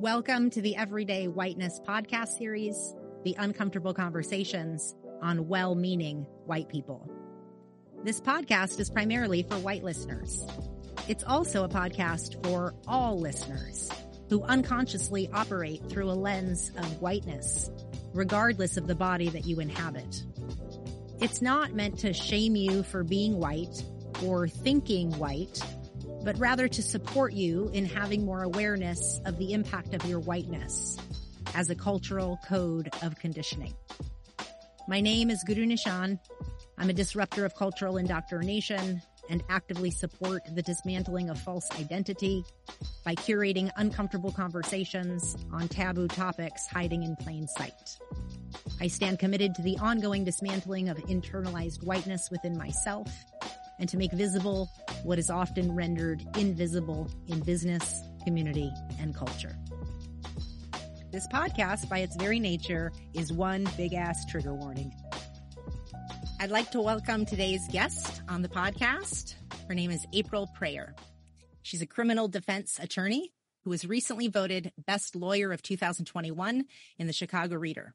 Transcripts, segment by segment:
Welcome to the Everyday Whiteness podcast series, The Uncomfortable Conversations on Well Meaning White People. This podcast is primarily for white listeners. It's also a podcast for all listeners who unconsciously operate through a lens of whiteness, regardless of the body that you inhabit. It's not meant to shame you for being white or thinking white but rather to support you in having more awareness of the impact of your whiteness as a cultural code of conditioning. My name is Guru Nischan. I'm a disruptor of cultural indoctrination and actively support the dismantling of false identity by curating uncomfortable conversations on taboo topics hiding in plain sight. I stand committed to the ongoing dismantling of internalized whiteness within myself and to make visible what is often rendered invisible in business, community, and culture. This podcast, by its very nature, is one big ass trigger warning. I'd like to welcome today's guest on the podcast. Her name is April Preyar. She's a criminal defense attorney who was recently voted Best Lawyer of 2021 in the Chicago Reader.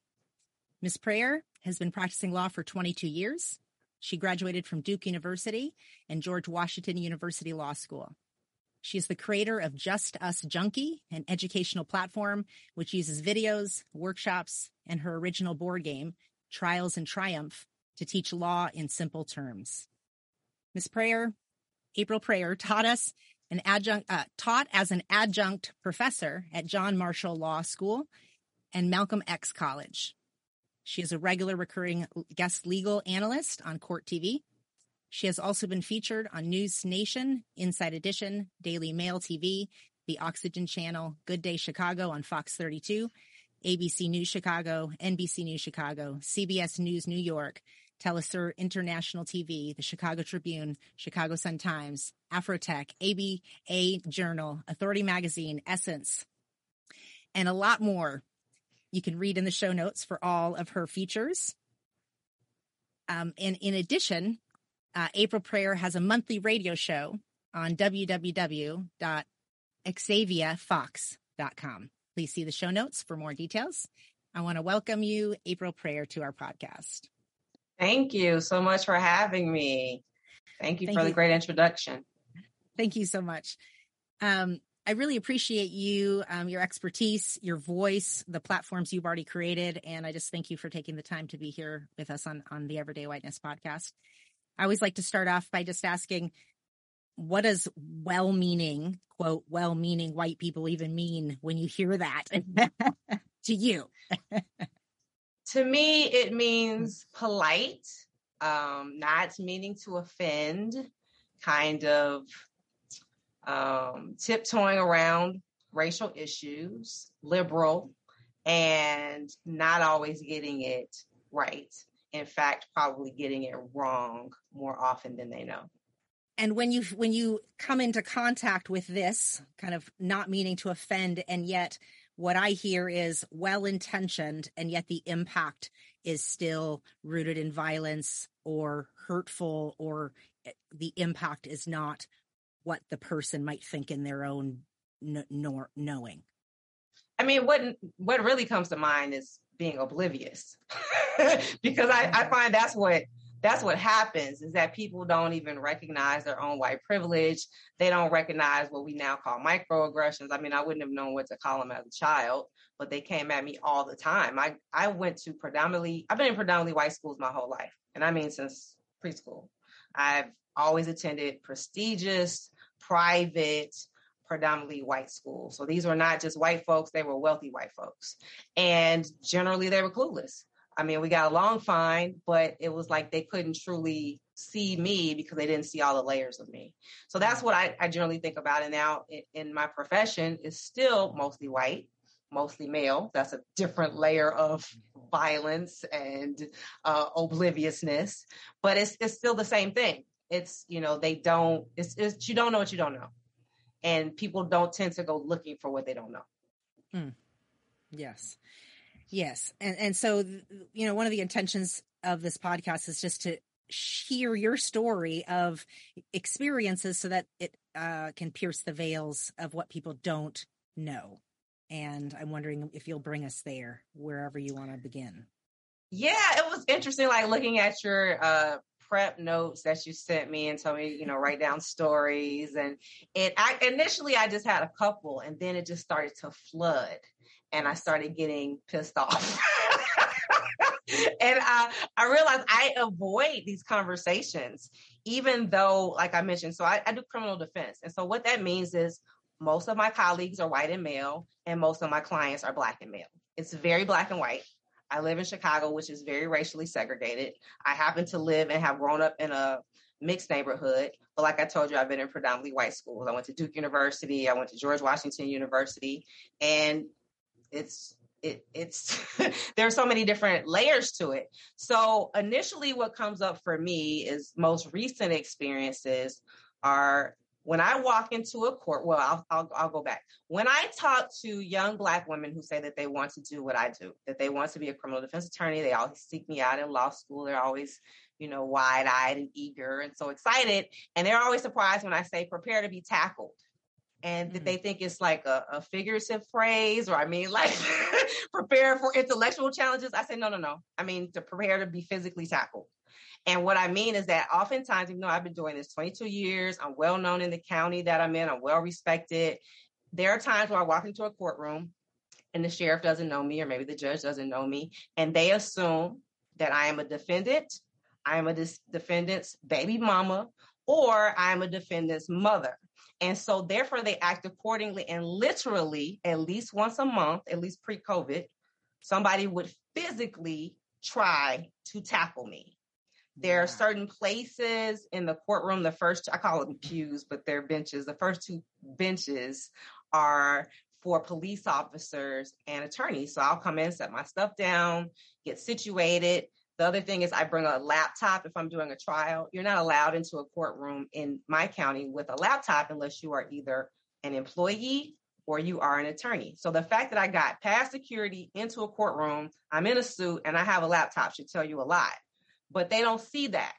Ms. Preyar has been practicing law for 22 years she graduated from Duke University and George Washington University Law School. She is the creator of JustUs Junkie, an educational platform which uses videos, workshops, and her original board game, Trials and Triumph, to teach law in simple terms. Ms. Preyar, April Preyar, taught us an adjunct, uh, taught as an adjunct professor at John Marshall Law School and Malcolm X College. She is a regular recurring guest legal analyst on Court TV. She has also been featured on News Nation, Inside Edition, Daily Mail TV, the Oxygen Channel, Good Day Chicago on Fox 32, ABC News Chicago, NBC News Chicago, CBS News New York, Telesur International TV, the Chicago Tribune, Chicago Sun Times, Afrotech, ABA Journal, Authority Magazine, Essence, and a lot more. You can read in the show notes for all of her features. Um, and in addition, uh, April Preyar has a monthly radio show on www.xaviafox.com. Please see the show notes for more details. I want to welcome you, April Preyar, to our podcast. Thank you so much for having me. Thank you Thank for you. the great introduction. Thank you so much. Um, I really appreciate you, um, your expertise, your voice, the platforms you've already created, and I just thank you for taking the time to be here with us on on the Everyday Whiteness podcast. I always like to start off by just asking, what does well-meaning quote well-meaning white people even mean when you hear that to you? to me, it means polite, um, not meaning to offend, kind of um, tiptoeing around racial issues, liberal, and not always getting it right. In fact, probably getting it wrong more often than they know. And when you when you come into contact with this kind of not meaning to offend and yet what I hear is well intentioned and yet the impact is still rooted in violence or hurtful or eh, the impact is not what the person might think in their own nor knowing. I mean, what what really comes to mind is being oblivious, because I, I find that's what that's what happens is that people don't even recognize their own white privilege. They don't recognize what we now call microaggressions. I mean, I wouldn't have known what to call them as a child, but they came at me all the time. I, I went to predominantly, I've been in predominantly white schools my whole life. And I mean, since preschool, I've always attended prestigious, private, predominantly white schools. So these were not just white folks, they were wealthy white folks. And generally they were clueless. I mean, we got along fine, but it was like they couldn't truly see me because they didn't see all the layers of me. So that's what I, I generally think about. And now in, in my profession is still mostly white, mostly male. That's a different layer of violence and uh, obliviousness, but it's, it's still the same thing it's you know they don't it's, it's you don't know what you don't know. And people don't tend to go looking for what they don't know. Mm. yes. Yes. And and so you know one of the intentions of this podcast is just to hear your story of experiences so that it uh, can pierce the veils of what people don't know. And I'm wondering if you'll bring us there, wherever you want to begin. Yeah, it was interesting, like looking at your uh, prep notes that you sent me and told me, you know, write down stories. And it, I initially I just had a couple, and then it just started to flood, and I started getting pissed off. and I, I realized I avoid these conversations, even though, like I mentioned, so I, I do criminal defense. And so what that means is most of my colleagues are white and male, and most of my clients are black and male. It's very black and white. I live in Chicago, which is very racially segregated. I happen to live and have grown up in a mixed neighborhood. But like I told you, I've been in predominantly white schools. I went to Duke University, I went to George Washington University, and it's it, it's there are so many different layers to it. So initially, what comes up for me is most recent experiences are when I walk into a court. Well, I'll, I'll I'll go back. When I talk to young Black women who say that they want to do what I do, that they want to be a criminal defense attorney, they always seek me out in law school. They're always you know wide eyed and eager and so excited, and they're always surprised when I say prepare to be tackled and mm-hmm. they think it's like a, a, figurative phrase or i mean like prepare for intellectual challenges i say no no no i mean to prepare to be physically tackled and what i mean is that oftentimes even though i've been doing this 22 years i'm well known in the county that i'm in i'm well respected there are times where i walk into a courtroom and the sheriff doesn't know me or maybe the judge doesn't know me and they assume that i am a defendant i am a dis- defendant's baby mama or i'm a defendant's mother and so therefore they act accordingly and literally at least once a month, at least pre-COVID, somebody would physically try to tackle me. There are certain places in the courtroom, the first, I call them pews, but they're benches. The first two benches are for police officers and attorneys. So I'll come in, set my stuff down, get situated, the other thing is I bring a laptop if I'm doing a trial. You're not allowed into a courtroom in my county with a laptop unless you are either an employee or you are an attorney. So the fact that I got past security into a courtroom, I'm in a suit and I have a laptop should tell you a lot. But they don't see that.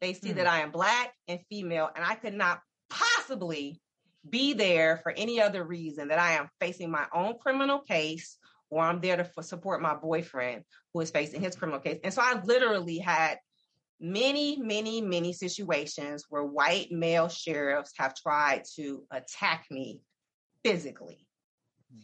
They see mm. that I am black and female and I could not possibly be there for any other reason that I am facing my own criminal case or I'm there to support my boyfriend who is facing his criminal case. And so I literally had many, many, many situations where white male sheriffs have tried to attack me physically.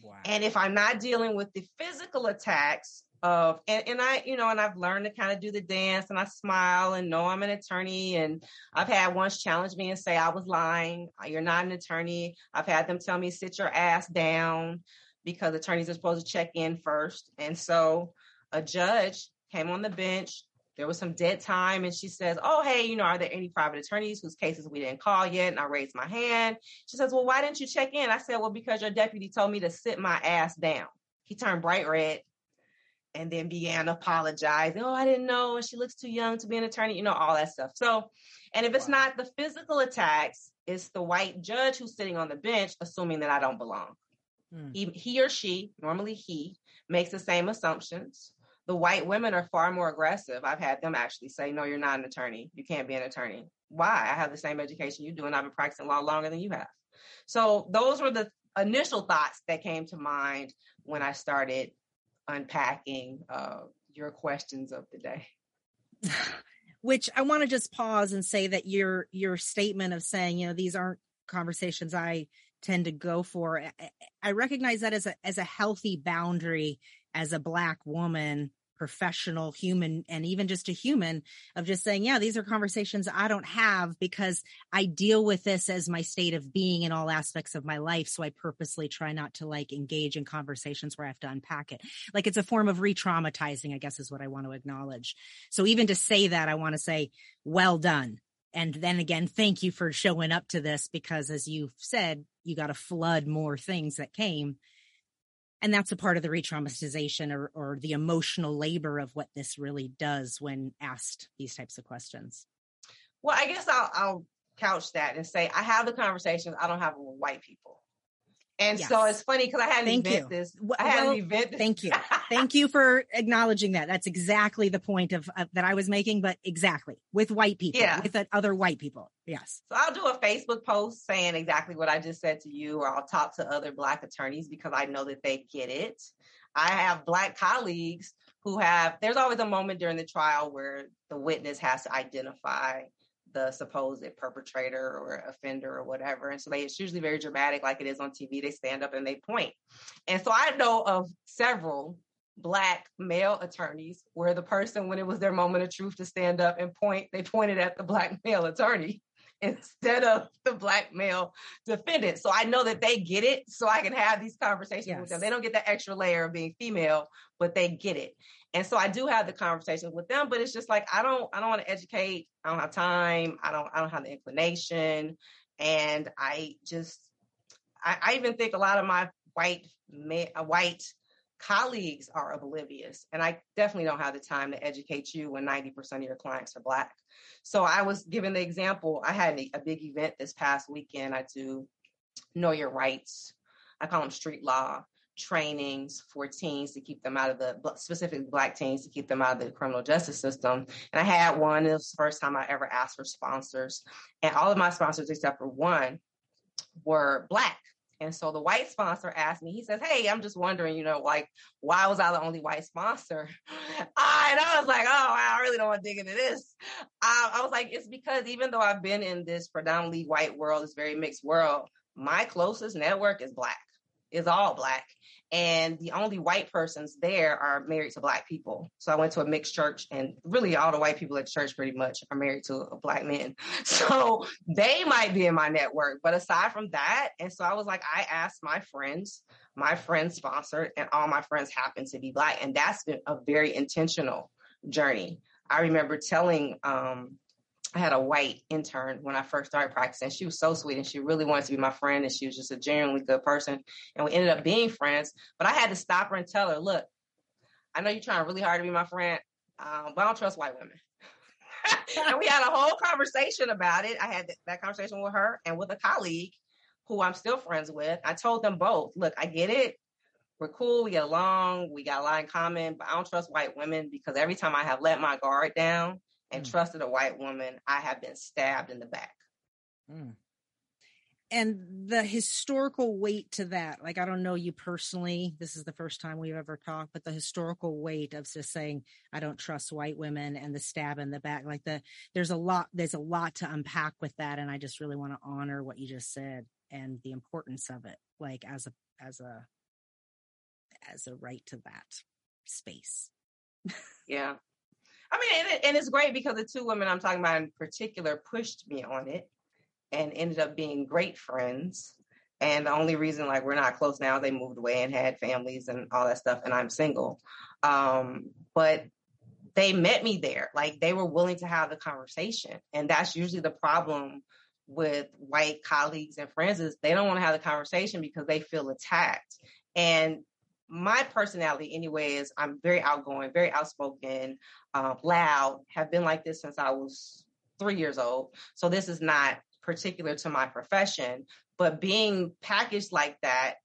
Wow. And if I'm not dealing with the physical attacks of, and, and I, you know, and I've learned to kind of do the dance and I smile and know I'm an attorney. And I've had once challenge me and say I was lying. You're not an attorney. I've had them tell me, sit your ass down because attorneys are supposed to check in first. And so a judge came on the bench. There was some dead time, and she says, Oh, hey, you know, are there any private attorneys whose cases we didn't call yet? And I raised my hand. She says, Well, why didn't you check in? I said, Well, because your deputy told me to sit my ass down. He turned bright red and then began apologizing. Oh, I didn't know. And she looks too young to be an attorney, you know, all that stuff. So, and if it's wow. not the physical attacks, it's the white judge who's sitting on the bench assuming that I don't belong. Mm. He, he or she, normally he, makes the same assumptions. The white women are far more aggressive. I've had them actually say, No, you're not an attorney. You can't be an attorney. Why? I have the same education you do, and I've been practicing law longer than you have. So, those were the initial thoughts that came to mind when I started unpacking uh, your questions of the day. Which I want to just pause and say that your your statement of saying, you know, these aren't conversations I tend to go for. I recognize that as a as a healthy boundary as a black woman, professional, human, and even just a human of just saying, yeah, these are conversations I don't have because I deal with this as my state of being in all aspects of my life. So I purposely try not to like engage in conversations where I have to unpack it. Like it's a form of re-traumatizing, I guess is what I want to acknowledge. So even to say that, I want to say, well done and then again, thank you for showing up to this because as you've said, you got to flood more things that came. And that's a part of the re-traumatization or, or the emotional labor of what this really does when asked these types of questions. Well, I guess I'll, I'll couch that and say I have the conversations I don't have them with white people. And yes. so it's funny because I had an event you. this. I had well, an event. Thank you. thank you for acknowledging that. That's exactly the point of uh, that I was making, but exactly with white people, yeah. with other white people. Yes. So I'll do a Facebook post saying exactly what I just said to you, or I'll talk to other black attorneys because I know that they get it. I have black colleagues who have, there's always a moment during the trial where the witness has to identify the supposed perpetrator or offender or whatever. And so they, it's usually very dramatic, like it is on TV. They stand up and they point. And so I know of several black male attorneys where the person, when it was their moment of truth to stand up and point, they pointed at the black male attorney instead of the black male defendant. So I know that they get it. So I can have these conversations yes. with them. They don't get that extra layer of being female, but they get it. And so I do have the conversations with them, but it's just like I don't I don't want to educate. I don't have time. I don't I don't have the inclination. And I just I, I even think a lot of my white uh, white colleagues are oblivious. And I definitely don't have the time to educate you when 90% of your clients are black. So I was given the example. I had a big event this past weekend. I do know your rights. I call them street law trainings for teens to keep them out of the specifically black teens to keep them out of the criminal justice system and i had one it was the first time i ever asked for sponsors and all of my sponsors except for one were black and so the white sponsor asked me, he says, Hey, I'm just wondering, you know, like, why was I the only white sponsor? Ah, and I was like, Oh, I really don't want to dig into this. I, I was like, It's because even though I've been in this predominantly white world, this very mixed world, my closest network is black, is all black and the only white persons there are married to black people. So I went to a mixed church, and really all the white people at church pretty much are married to a black men. So they might be in my network, but aside from that, and so I was like, I asked my friends, my friends sponsored, and all my friends happen to be black, and that's been a very intentional journey. I remember telling um, I had a white intern when I first started practicing. She was so sweet and she really wanted to be my friend and she was just a genuinely good person. And we ended up being friends. But I had to stop her and tell her, look, I know you're trying really hard to be my friend, um, but I don't trust white women. and we had a whole conversation about it. I had that conversation with her and with a colleague who I'm still friends with. I told them both, look, I get it. We're cool. We get along. We got a lot in common, but I don't trust white women because every time I have let my guard down, and mm. trusted a white woman, I have been stabbed in the back. Mm. And the historical weight to that, like I don't know you personally, this is the first time we've ever talked, but the historical weight of just saying I don't trust white women and the stab in the back, like the there's a lot there's a lot to unpack with that, and I just really want to honor what you just said and the importance of it, like as a as a as a right to that space. yeah, I mean, and, and it's great because the two women I'm talking about in particular pushed me on it and ended up being great friends. And the only reason like we're not close now, they moved away and had families and all that stuff, and I'm single. Um, but they met me there. Like they were willing to have the conversation. And that's usually the problem with white colleagues and friends is they don't want to have the conversation because they feel attacked. And my personality anyway is I'm very outgoing, very outspoken, uh, loud, have been like this since I was three years old. So this is not particular to my profession, but being packaged like that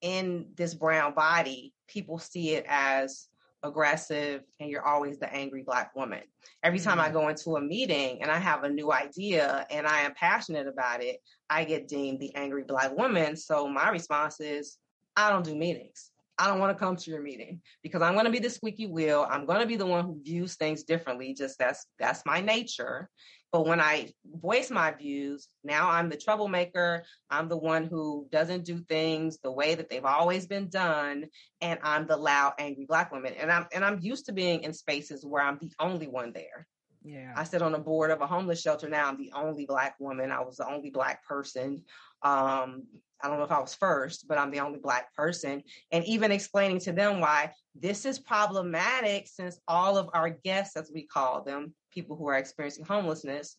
in this brown body, people see it as aggressive and you're always the angry black woman. Every time I mm-hmm. go into a meeting and I have a new idea and I am passionate about it, I get deemed the angry black woman. So my response is, I don't do meetings. I don't want to come to your meeting because I'm going to be the squeaky wheel. I'm going to be the one who views things differently. Just that's that's my nature. But when I voice my views, now I'm the troublemaker. I'm the one who doesn't do things the way that they've always been done, and I'm the loud, angry black woman. And I'm and I'm used to being in spaces where I'm the only one there. Yeah. I sit on a board of a homeless shelter now. I'm the only black woman. I was the only black person. Um, I don't know if I was first, but I'm the only Black person. And even explaining to them why this is problematic since all of our guests, as we call them, people who are experiencing homelessness,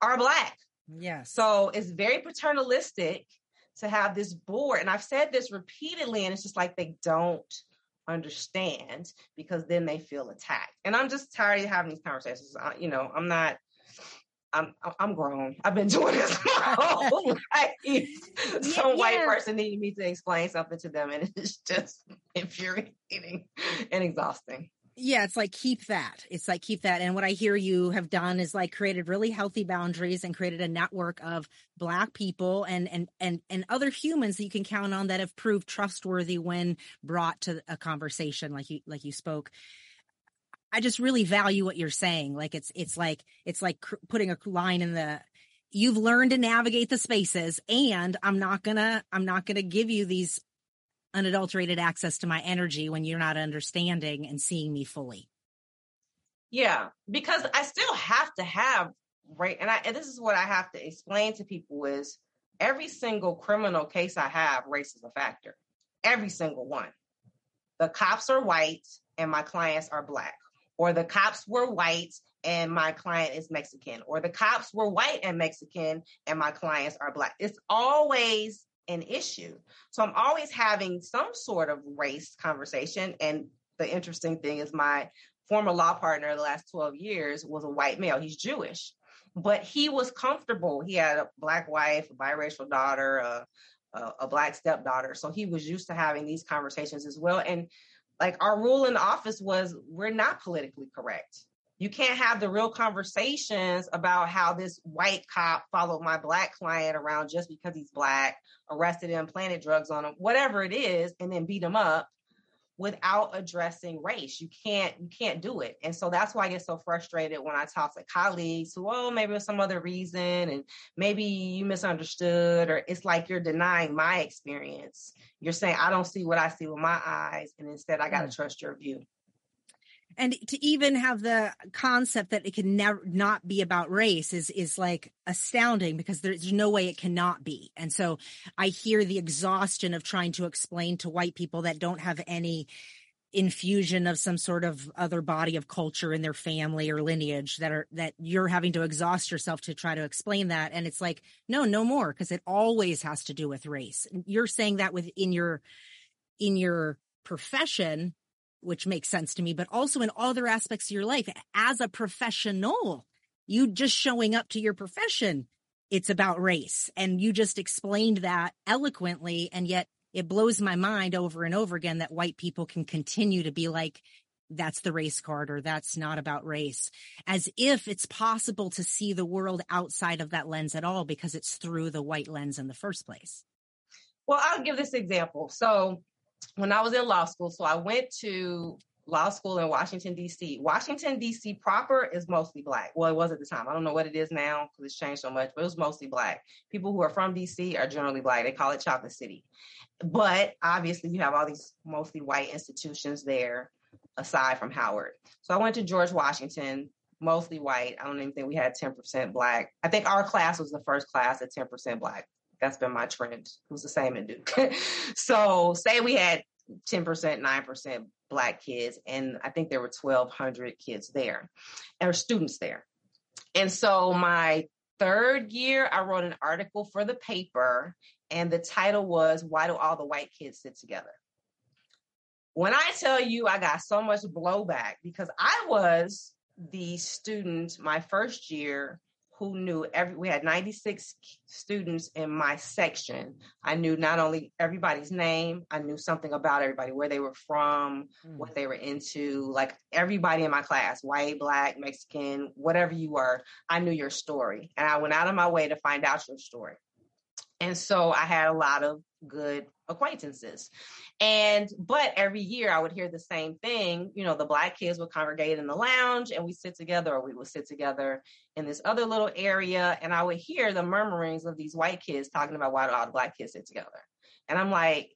are Black. Yeah. So it's very paternalistic to have this board. And I've said this repeatedly, and it's just like they don't understand because then they feel attacked. And I'm just tired of having these conversations. I, you know, I'm not I'm I'm grown. I've been doing this my whole life. Some yeah. white person needed me to explain something to them, and it's just infuriating and exhausting. Yeah, it's like keep that. It's like keep that. And what I hear you have done is like created really healthy boundaries and created a network of black people and and and and other humans that you can count on that have proved trustworthy when brought to a conversation like you like you spoke. I just really value what you're saying. Like it's it's like it's like cr- putting a line in the you've learned to navigate the spaces and I'm not going to I'm not going to give you these unadulterated access to my energy when you're not understanding and seeing me fully. Yeah, because I still have to have right, and I and this is what I have to explain to people is every single criminal case I have, race is a factor. Every single one. The cops are white and my clients are black, or the cops were white and my client is Mexican, or the cops were white and Mexican and my clients are black. It's always an issue. So I'm always having some sort of race conversation. And the interesting thing is, my former law partner the last 12 years was a white male. He's Jewish, but he was comfortable. He had a black wife, a biracial daughter, a, a, a black stepdaughter. So he was used to having these conversations as well. And like our rule in office was we're not politically correct. You can't have the real conversations about how this white cop followed my black client around just because he's black, arrested him, planted drugs on him, whatever it is, and then beat him up without addressing race. You can't you can't do it. And so that's why I get so frustrated when I talk to colleagues who, oh, maybe it's some other reason and maybe you misunderstood, or it's like you're denying my experience. You're saying I don't see what I see with my eyes, and instead I gotta mm. trust your view and to even have the concept that it can never not be about race is is like astounding because there's no way it cannot be. And so i hear the exhaustion of trying to explain to white people that don't have any infusion of some sort of other body of culture in their family or lineage that are that you're having to exhaust yourself to try to explain that. And it's like no no more because it always has to do with race. You're saying that within your in your profession which makes sense to me, but also in other aspects of your life as a professional, you just showing up to your profession. It's about race. And you just explained that eloquently. And yet it blows my mind over and over again that white people can continue to be like, that's the race card or that's not about race as if it's possible to see the world outside of that lens at all because it's through the white lens in the first place. Well, I'll give this example. So when I was in law school, so I went to law school in Washington, D.C. Washington, D.C. proper is mostly black. Well, it was at the time. I don't know what it is now because it's changed so much, but it was mostly black. People who are from D.C. are generally black. They call it Chocolate City. But obviously, you have all these mostly white institutions there aside from Howard. So I went to George Washington, mostly white. I don't even think we had 10% black. I think our class was the first class at 10% black. That's been my trend. Was the same in Duke. so say we had 10%, 9% black kids, and I think there were 1,200 kids there, or students there. And so my third year, I wrote an article for the paper, and the title was Why Do All the White Kids Sit Together? When I tell you I got so much blowback because I was the student my first year who knew every we had 96 students in my section. I knew not only everybody's name i knew something about everybody where they were from mm. what they were into like everybody in my class white black mexican whatever you were i knew your story. And i went out of my way to find out your story and so I had a lot of good acquaintances. And but every year I would hear the same thing. You know, the black kids would congregate in the lounge and we sit together, or we would sit together in this other little area. And I would hear the murmurings of these white kids talking about why do all the black kids sit together. And I'm like,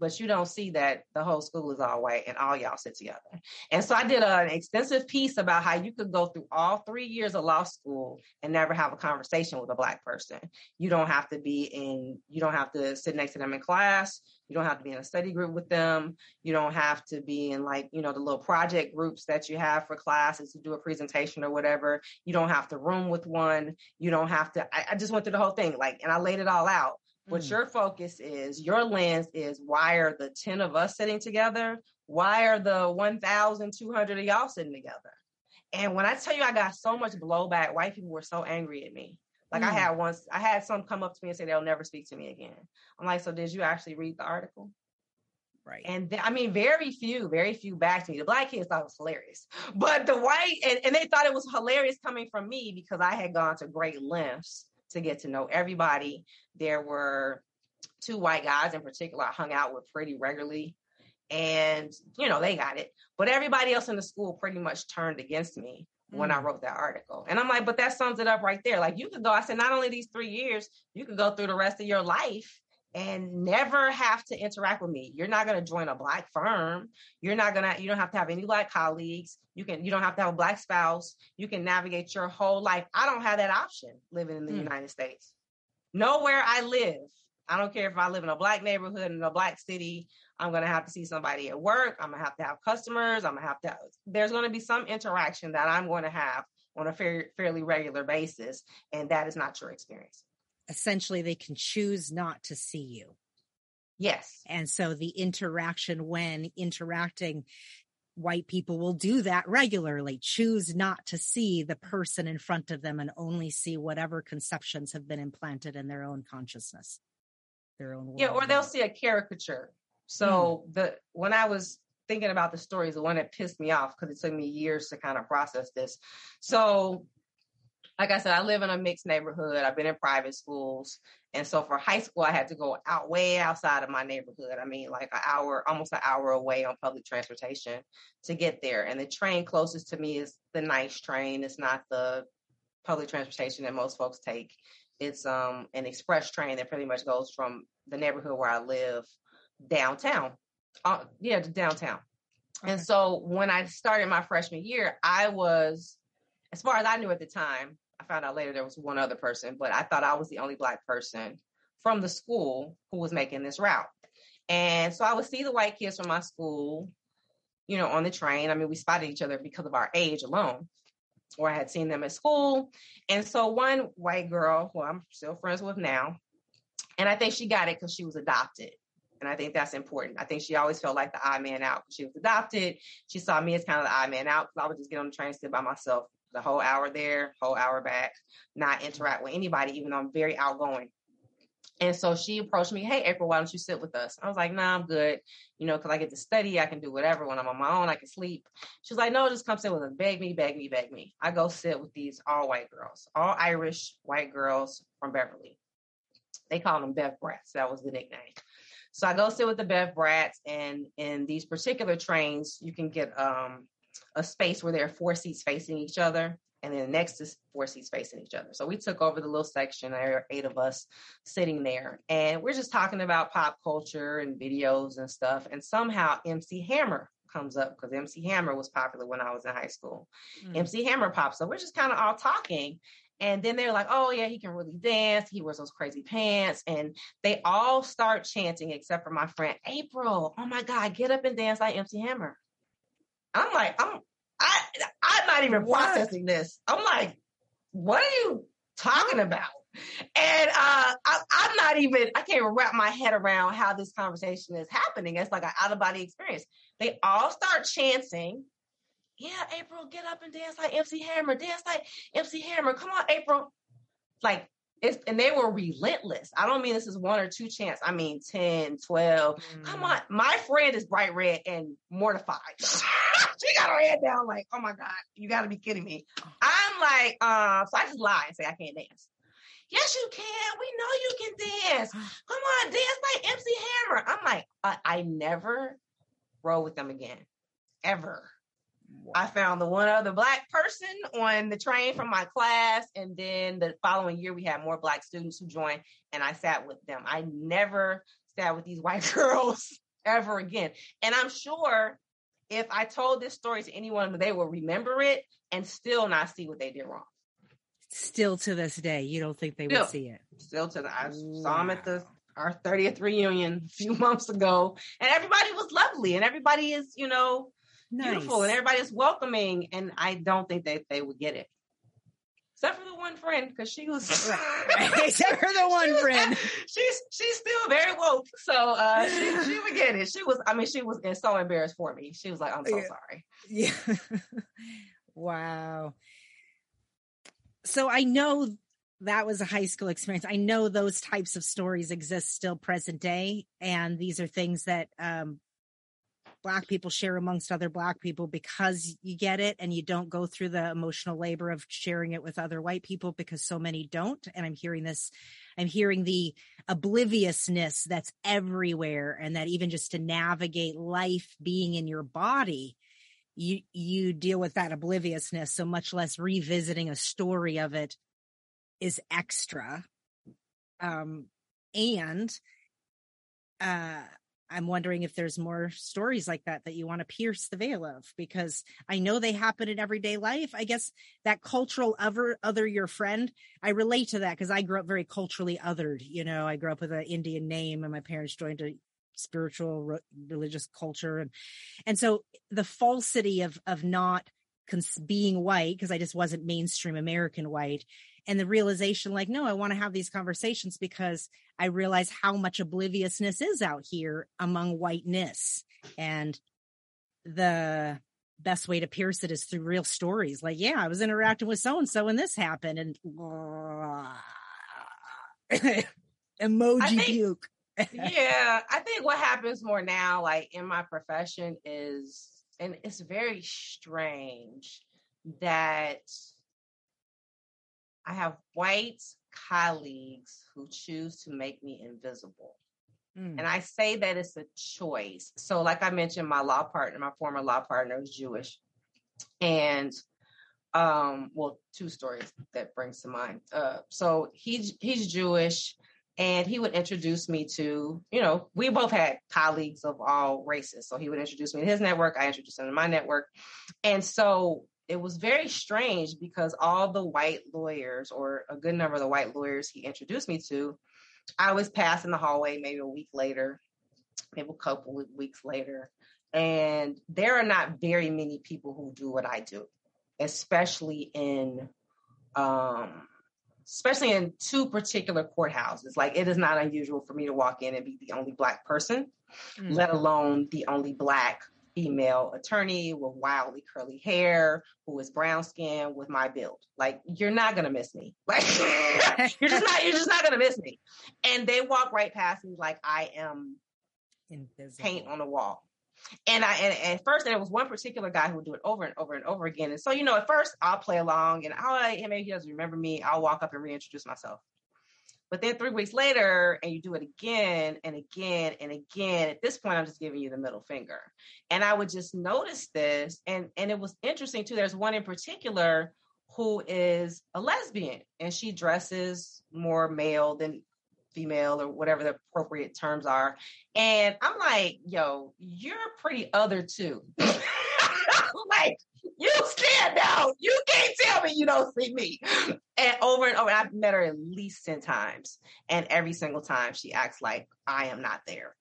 but you don't see that the whole school is all white and all y'all sit together. And so I did uh, an extensive piece about how you could go through all three years of law school and never have a conversation with a black person. You don't have to be in, you don't have to sit next to them in class. You don't have to be in a study group with them. You don't have to be in like, you know, the little project groups that you have for classes to do a presentation or whatever. You don't have to room with one. You don't have to, I, I just went through the whole thing. Like, and I laid it all out what mm. your focus is, your lens is why are the 10 of us sitting together? Why are the 1,200 of y'all sitting together? And when I tell you I got so much blowback, white people were so angry at me. Like mm. I had once, I had some come up to me and say they'll never speak to me again. I'm like, so did you actually read the article? Right. And th- I mean, very few, very few back to me. The black kids thought it was hilarious, but the white and, and they thought it was hilarious coming from me because I had gone to great lengths to get to know everybody. There were two white guys in particular I hung out with pretty regularly. And, you know, they got it. But everybody else in the school pretty much turned against me when I mm. wrote that article. And I'm like, but that sums it up right there. Like you could go, I said, not only these three years, you could go through the rest of your life and never have to interact with me. You're not going to join a black firm. You're not going to, you don't have to have any black colleagues. You can, you don't have to have a black spouse. You can navigate your whole life. I don't have that option living in the hmm. United States. Nowhere I live. I don't care if I live in a black neighborhood in a black city. I'm going to have to see somebody at work. I'm going to have to have customers. I'm going to have to, there's going to be some interaction that I'm going to have on a fair, fairly regular basis. And that is not your experience essentially they can choose not to see you. Yes. And so the interaction when interacting, white people will do that regularly, choose not to see the person in front of them and only see whatever conceptions have been implanted in their own consciousness, their own. Yeah, or they'll see a caricature. So mm. the when I was thinking about the stories, the one that pissed me off because it took me years to kind of process this. So like I said, I live in a mixed neighborhood. I've been in private schools. And so for high school, I had to go out way outside of my neighborhood. I mean, like an hour, almost an hour away on public transportation to get there. And the train closest to me is the nice train. It's not the public transportation that most folks take. It's um an express train that pretty much goes from the neighborhood where I live downtown. Uh, yeah, to downtown. Okay. And so when I started my freshman year, I was, as far as I knew at the time, I found out later there was one other person, but I thought I was the only black person from the school who was making this route. And so I would see the white kids from my school, you know, on the train. I mean, we spotted each other because of our age alone, or I had seen them at school. And so one white girl, who I'm still friends with now, and I think she got it because she was adopted. And I think that's important. I think she always felt like the odd man out. She was adopted. She saw me as kind of the odd man out because I would just get on the train, and sit by myself the whole hour there, whole hour back, not interact with anybody, even though I'm very outgoing. And so she approached me, Hey, April, why don't you sit with us? I was like, Nah, I'm good. You know, cause I get to study. I can do whatever. When I'm on my own, I can sleep. She was like, No, just come sit with us. Beg me, beg me, beg me. I go sit with these all white girls, all Irish white girls from Beverly. They call them Bev Brats. That was the nickname. So I go sit with the Bev Brats, and in these particular trains, you can get um a space where there are four seats facing each other and then the next is four seats facing each other. So we took over the little section. There are eight of us sitting there, and we're just talking about pop culture and videos and stuff. And somehow MC Hammer comes up because MC Hammer was popular when I was in high school. Mm. MC Hammer pops up. We're just kind of all talking. And then they're like, oh, yeah, he can really dance. He wears those crazy pants. And they all start chanting, except for my friend April. Oh my God, get up and dance like MC Hammer. I'm like, I'm I I'm not even processing this. I'm like, what are you talking about? And uh, I, am not even, I can't even wrap my head around how this conversation is happening. It's like an out of body experience. They all start chanting, Yeah, April, get up and dance like MC Hammer, dance like MC Hammer. Come on, April. Like it's, and they were relentless. I don't mean this is one or two chants. I mean 10, 12. Mm. Come on. My friend is bright red and mortified. she got her head down like, oh my God, you got to be kidding me. I'm like, uh, so I just lie and say I can't dance. Yes, you can. We know you can dance. Come on, dance like MC Hammer. I'm like, I, I never roll with them again, ever. I found the one other black person on the train from my class. And then the following year, we had more black students who joined, and I sat with them. I never sat with these white girls ever again. And I'm sure if I told this story to anyone, they will remember it and still not see what they did wrong. Still to this day, you don't think they still, would see it. Still to the, I wow. saw them at the our 30th reunion a few months ago, and everybody was lovely, and everybody is, you know, nice. beautiful and everybody's welcoming. And I don't think that they would get it. Except for the one friend, because she was except for the one friend. she's she's still very woke. So uh she, she would get it. She was, I mean, she was so embarrassed for me. She was like, I'm so yeah. sorry. Yeah. Wow. So I know that was a high school experience. I know those types of stories exist still present day. And these are things that um, black people share amongst other black people because you get it and you don't go through the emotional labor of sharing it with other white people because so many don't. And i'm hearing this i'm hearing the obliviousness that's everywhere and that even just to navigate life being in your body you you deal with that obliviousness. So much less revisiting a story of it is extra. Um and uh I'm wondering if there's more stories like that that you want to pierce the veil of because I know they happen in everyday life. I guess that cultural other other your friend, I relate to that because I grew up very culturally othered. You know, I grew up with an Indian name and my parents joined a spiritual re- religious culture and and so the falsity of of not cons- being white because I just wasn't mainstream American white and the realization like no i want to have these conversations because i realize how much obliviousness is out here among whiteness. And the best way to pierce it is through real stories like yeah i was interacting with so and so and this happened and emoji think, puke. Yeah i think what happens more now like in my profession is and it's very strange that I have white colleagues who choose to make me invisible. Mm. And I say that it's a choice. So, like I mentioned, my law partner, my former law partner, is Jewish. And um, well, two stories that brings to mind. Uh, so he's he's Jewish, and he would introduce me to, you know, we both had colleagues of all races. So he would introduce me to his network. I introduced him to my network, and so it was very strange because all the white lawyers, or a good number of the white lawyers he introduced me to, I was passing the hallway maybe a week later, maybe a couple of weeks later. And there are not very many people who do what I do, especially in um, especially in two particular courthouses. Like it is not unusual for me to walk in and be the only black person, mm-hmm. let alone the only black female attorney with wildly curly hair who is brown skinned with my build. Like you're not gonna miss me. Like you're just not you're just not gonna miss me. And they walk right past me like I am Invisible. paint on the wall. And I and, and at first there was one particular guy who would do it over and over and over again. And so, you know, at first I'll play along and I'll like, maybe he doesn't remember me. I'll walk up and reintroduce myself. But then three weeks later, and you do it again and again and again. At this point, I'm just giving you the middle finger. And I would just notice this, and and it was interesting too. There's one in particular who is a lesbian, and she dresses more male than female or whatever the appropriate terms are. And I'm like, yo, you're pretty other too. like, you stand out. You can't tell me you don't see me. And over and over, I've met her at least 10 times. And every single time she acts like I am not there.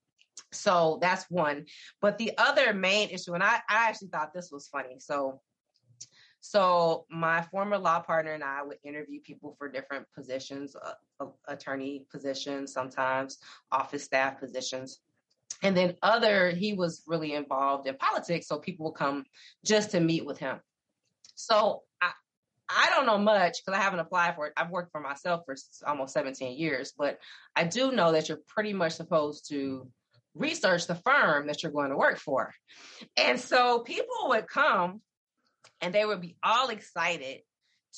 So that's one. But the other main issue, and I, I actually thought this was funny. So so my former law partner and I would interview people for different positions, uh, uh, attorney positions, sometimes office staff positions. And then other, he was really involved in politics, so people would come just to meet with him. So I, I don't know much because I haven't applied for it. I've worked for myself for almost 17 years, but I do know that you're pretty much supposed to research the firm that you're going to work for. And so people would come and they would be all excited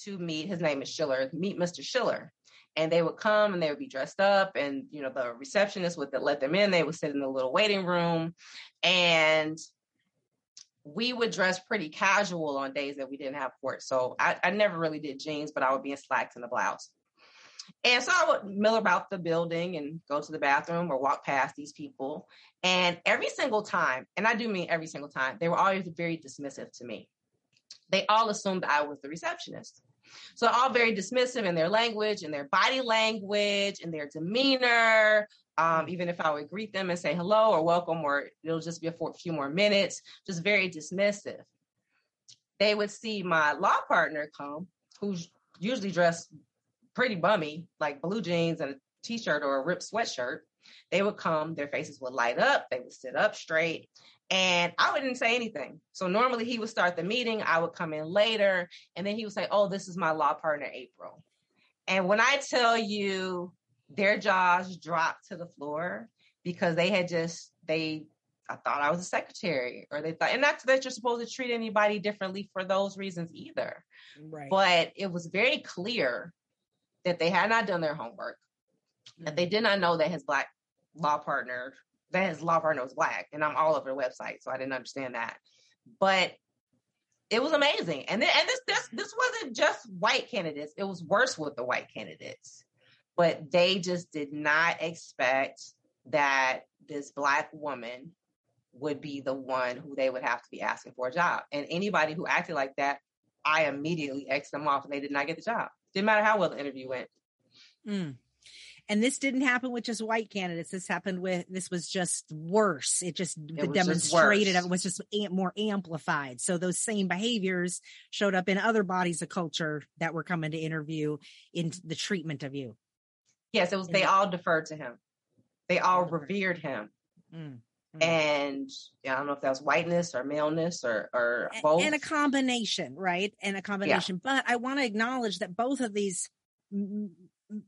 to meet. His name is Schiller. Meet Mr. Schiller. And they would come and they would be dressed up, and you know the receptionist would let them in. They would sit in the little waiting room, and we would dress pretty casual on days that we didn't have court. So I, I never really did jeans, but I would be in slacks and a blouse. And so I would mill about the building and go to the bathroom or walk past these people. And every single time, and I do mean every single time, they were always very dismissive to me they all assumed I was the receptionist. So all very dismissive in their language, in their body language, in their demeanor. Um, even if I would greet them and say hello or welcome, or it'll just be a few more minutes, just very dismissive. They would see my law partner come, who's usually dressed pretty bummy, like blue jeans and a t-shirt or a ripped sweatshirt. they would come, their faces would light up, they would sit up straight, and I wouldn't say anything. So normally he would start the meeting, I would come in later, and then he would say, Oh, this is my law partner, April. And when I tell you their jaws dropped to the floor because they had just, they, I thought I was a secretary, or they thought, and not that you're supposed to treat anybody differently for those reasons either. Right. But it was very clear that they had not done their homework, mm-hmm. that they did not know that his black law partner that his law black, and I'm all over the website, so I didn't understand that. But it was amazing, and then, and this this this wasn't just white candidates; it was worse with the white candidates. But they just did not expect that this black woman would be the one who they would have to be asking for a job. And anybody who acted like that, I immediately Xed them off, and they did not get the job. Didn't matter how well the interview went. Mm. And this didn't happen with just white candidates. This happened with, this was just worse. It just, it demonstrated of it was just more amplified. So those same behaviors showed up in other bodies of culture that were coming to interview in the treatment of you. Yes, it was, they all deferred to him. They all revered him. Mm. Mm. And I don't know if that was whiteness or maleness or or both. And a combination, right? And a combination. Yeah. But I want to acknowledge that both of these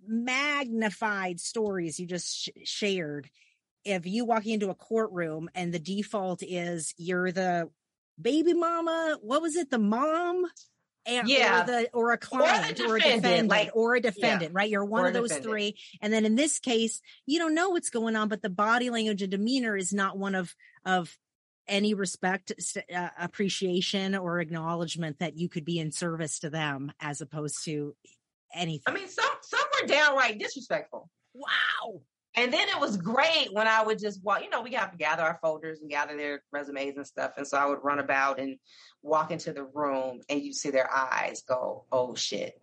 magnified stories you just sh- shared if you walk into a courtroom and the default is you're the baby mama what was it the mom and, yeah. or the or a client or, or a defendant like, or a defendant yeah. right you're one or of those defendant. three and then in this case you don't know what's going on but the body language and demeanor is not one of of any respect uh, appreciation or acknowledgement that you could be in service to them as opposed to anything. I mean, some some were downright disrespectful. Wow. And then it was great when I would just walk, you know, we have to gather our folders and gather their resumes and stuff. And so I would run about and walk into the room and you see their eyes go, oh shit.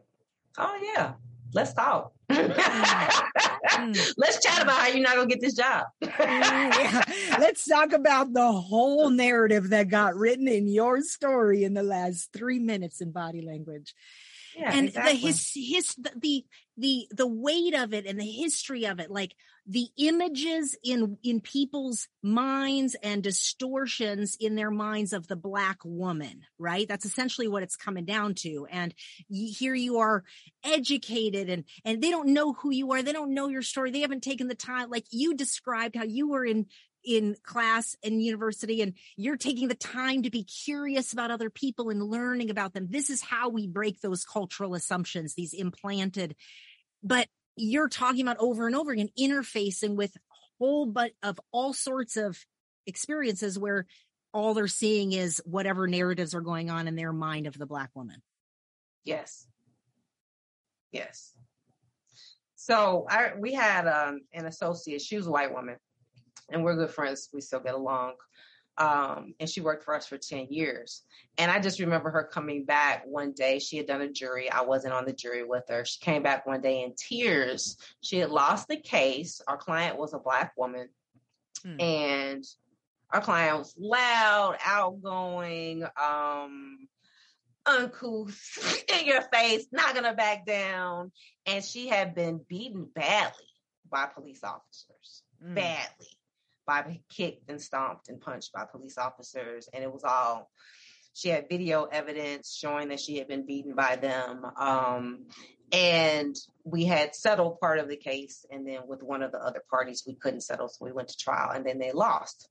Oh yeah, let's talk. Mm. Let's chat about how you're not gonna get this job. Mm, yeah. Let's talk about the whole narrative that got written in your story in the last three minutes in body language and exactly. the his his the the the weight of it and the history of it like the images in in people's minds and distortions in their minds of the black woman right? That's essentially what it's coming down to. And you, here you are educated and and they don't know who you are. They don't know your story. They haven't taken the time like you described how you were in in class and university and you're taking the time to be curious about other people and learning about them. This is how we break those cultural assumptions, these implanted, but you're talking about over and over again, interfacing with whole but of all sorts of experiences where all they're seeing is whatever narratives are going on in their mind of the black woman. Yes. Yes. So I, we had um, an associate, she was a white woman and we're good friends. We still get along. Um, and she worked for us for 10 years. And I just remember her coming back one day. She had done a jury. I wasn't on the jury with her. She came back one day in tears. She had lost the case. Our client was a Black woman. Hmm. And our client was loud, outgoing, um, uncouth, in your face, not gonna back down. And she had been beaten badly by police officers. Mm. Badly by kicked and stomped and punched by police officers. And it was all, she had video evidence showing that she had been beaten by them. Um, and we had settled part of the case. And then with one of the other parties, we couldn't settle. So we went to trial and then they lost.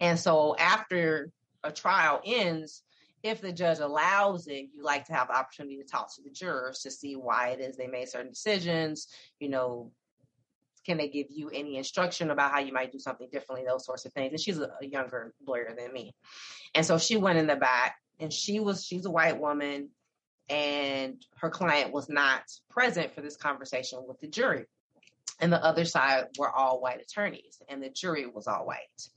And so after a trial ends, if the judge allows it, you like to have the opportunity to talk to the jurors to see why it is they made certain decisions, you know, can they give you any instruction about how you might do something differently those sorts of things? And she's a, younger lawyer than me. And so she went in the back and she was she's a white woman and her client was not present for this conversation with the jury. And the other side were all white attorneys and the jury was all white.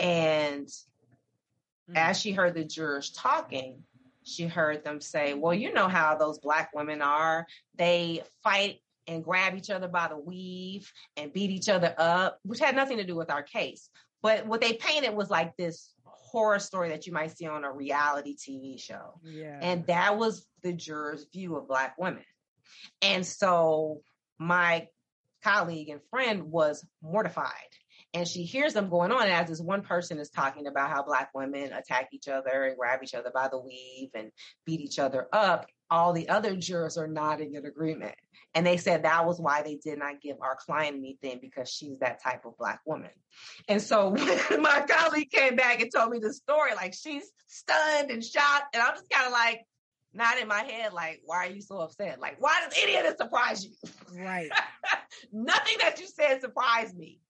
And mm-hmm. as she heard the jurors talking she heard them say well you know how those black women are. They fight and grab each other by the weave and beat each other up, which had nothing to do with our case. But what they painted was like this horror story that you might see on a reality TV show. Yeah. And that was the juror's view of Black women. And so my colleague and friend was mortified. And she hears them going on as this one person is talking about how Black women attack each other and grab each other by the weave and beat each other up. All the other jurors are nodding in agreement. And they said that was why they did not give our client anything because she's that type of Black woman. And so when my colleague came back and told me the story, like she's stunned and shocked. And I'm just kind of like, not in my head, like, why are you so upset? Like, why does any of this surprise you? Right. Nothing that you said surprised me.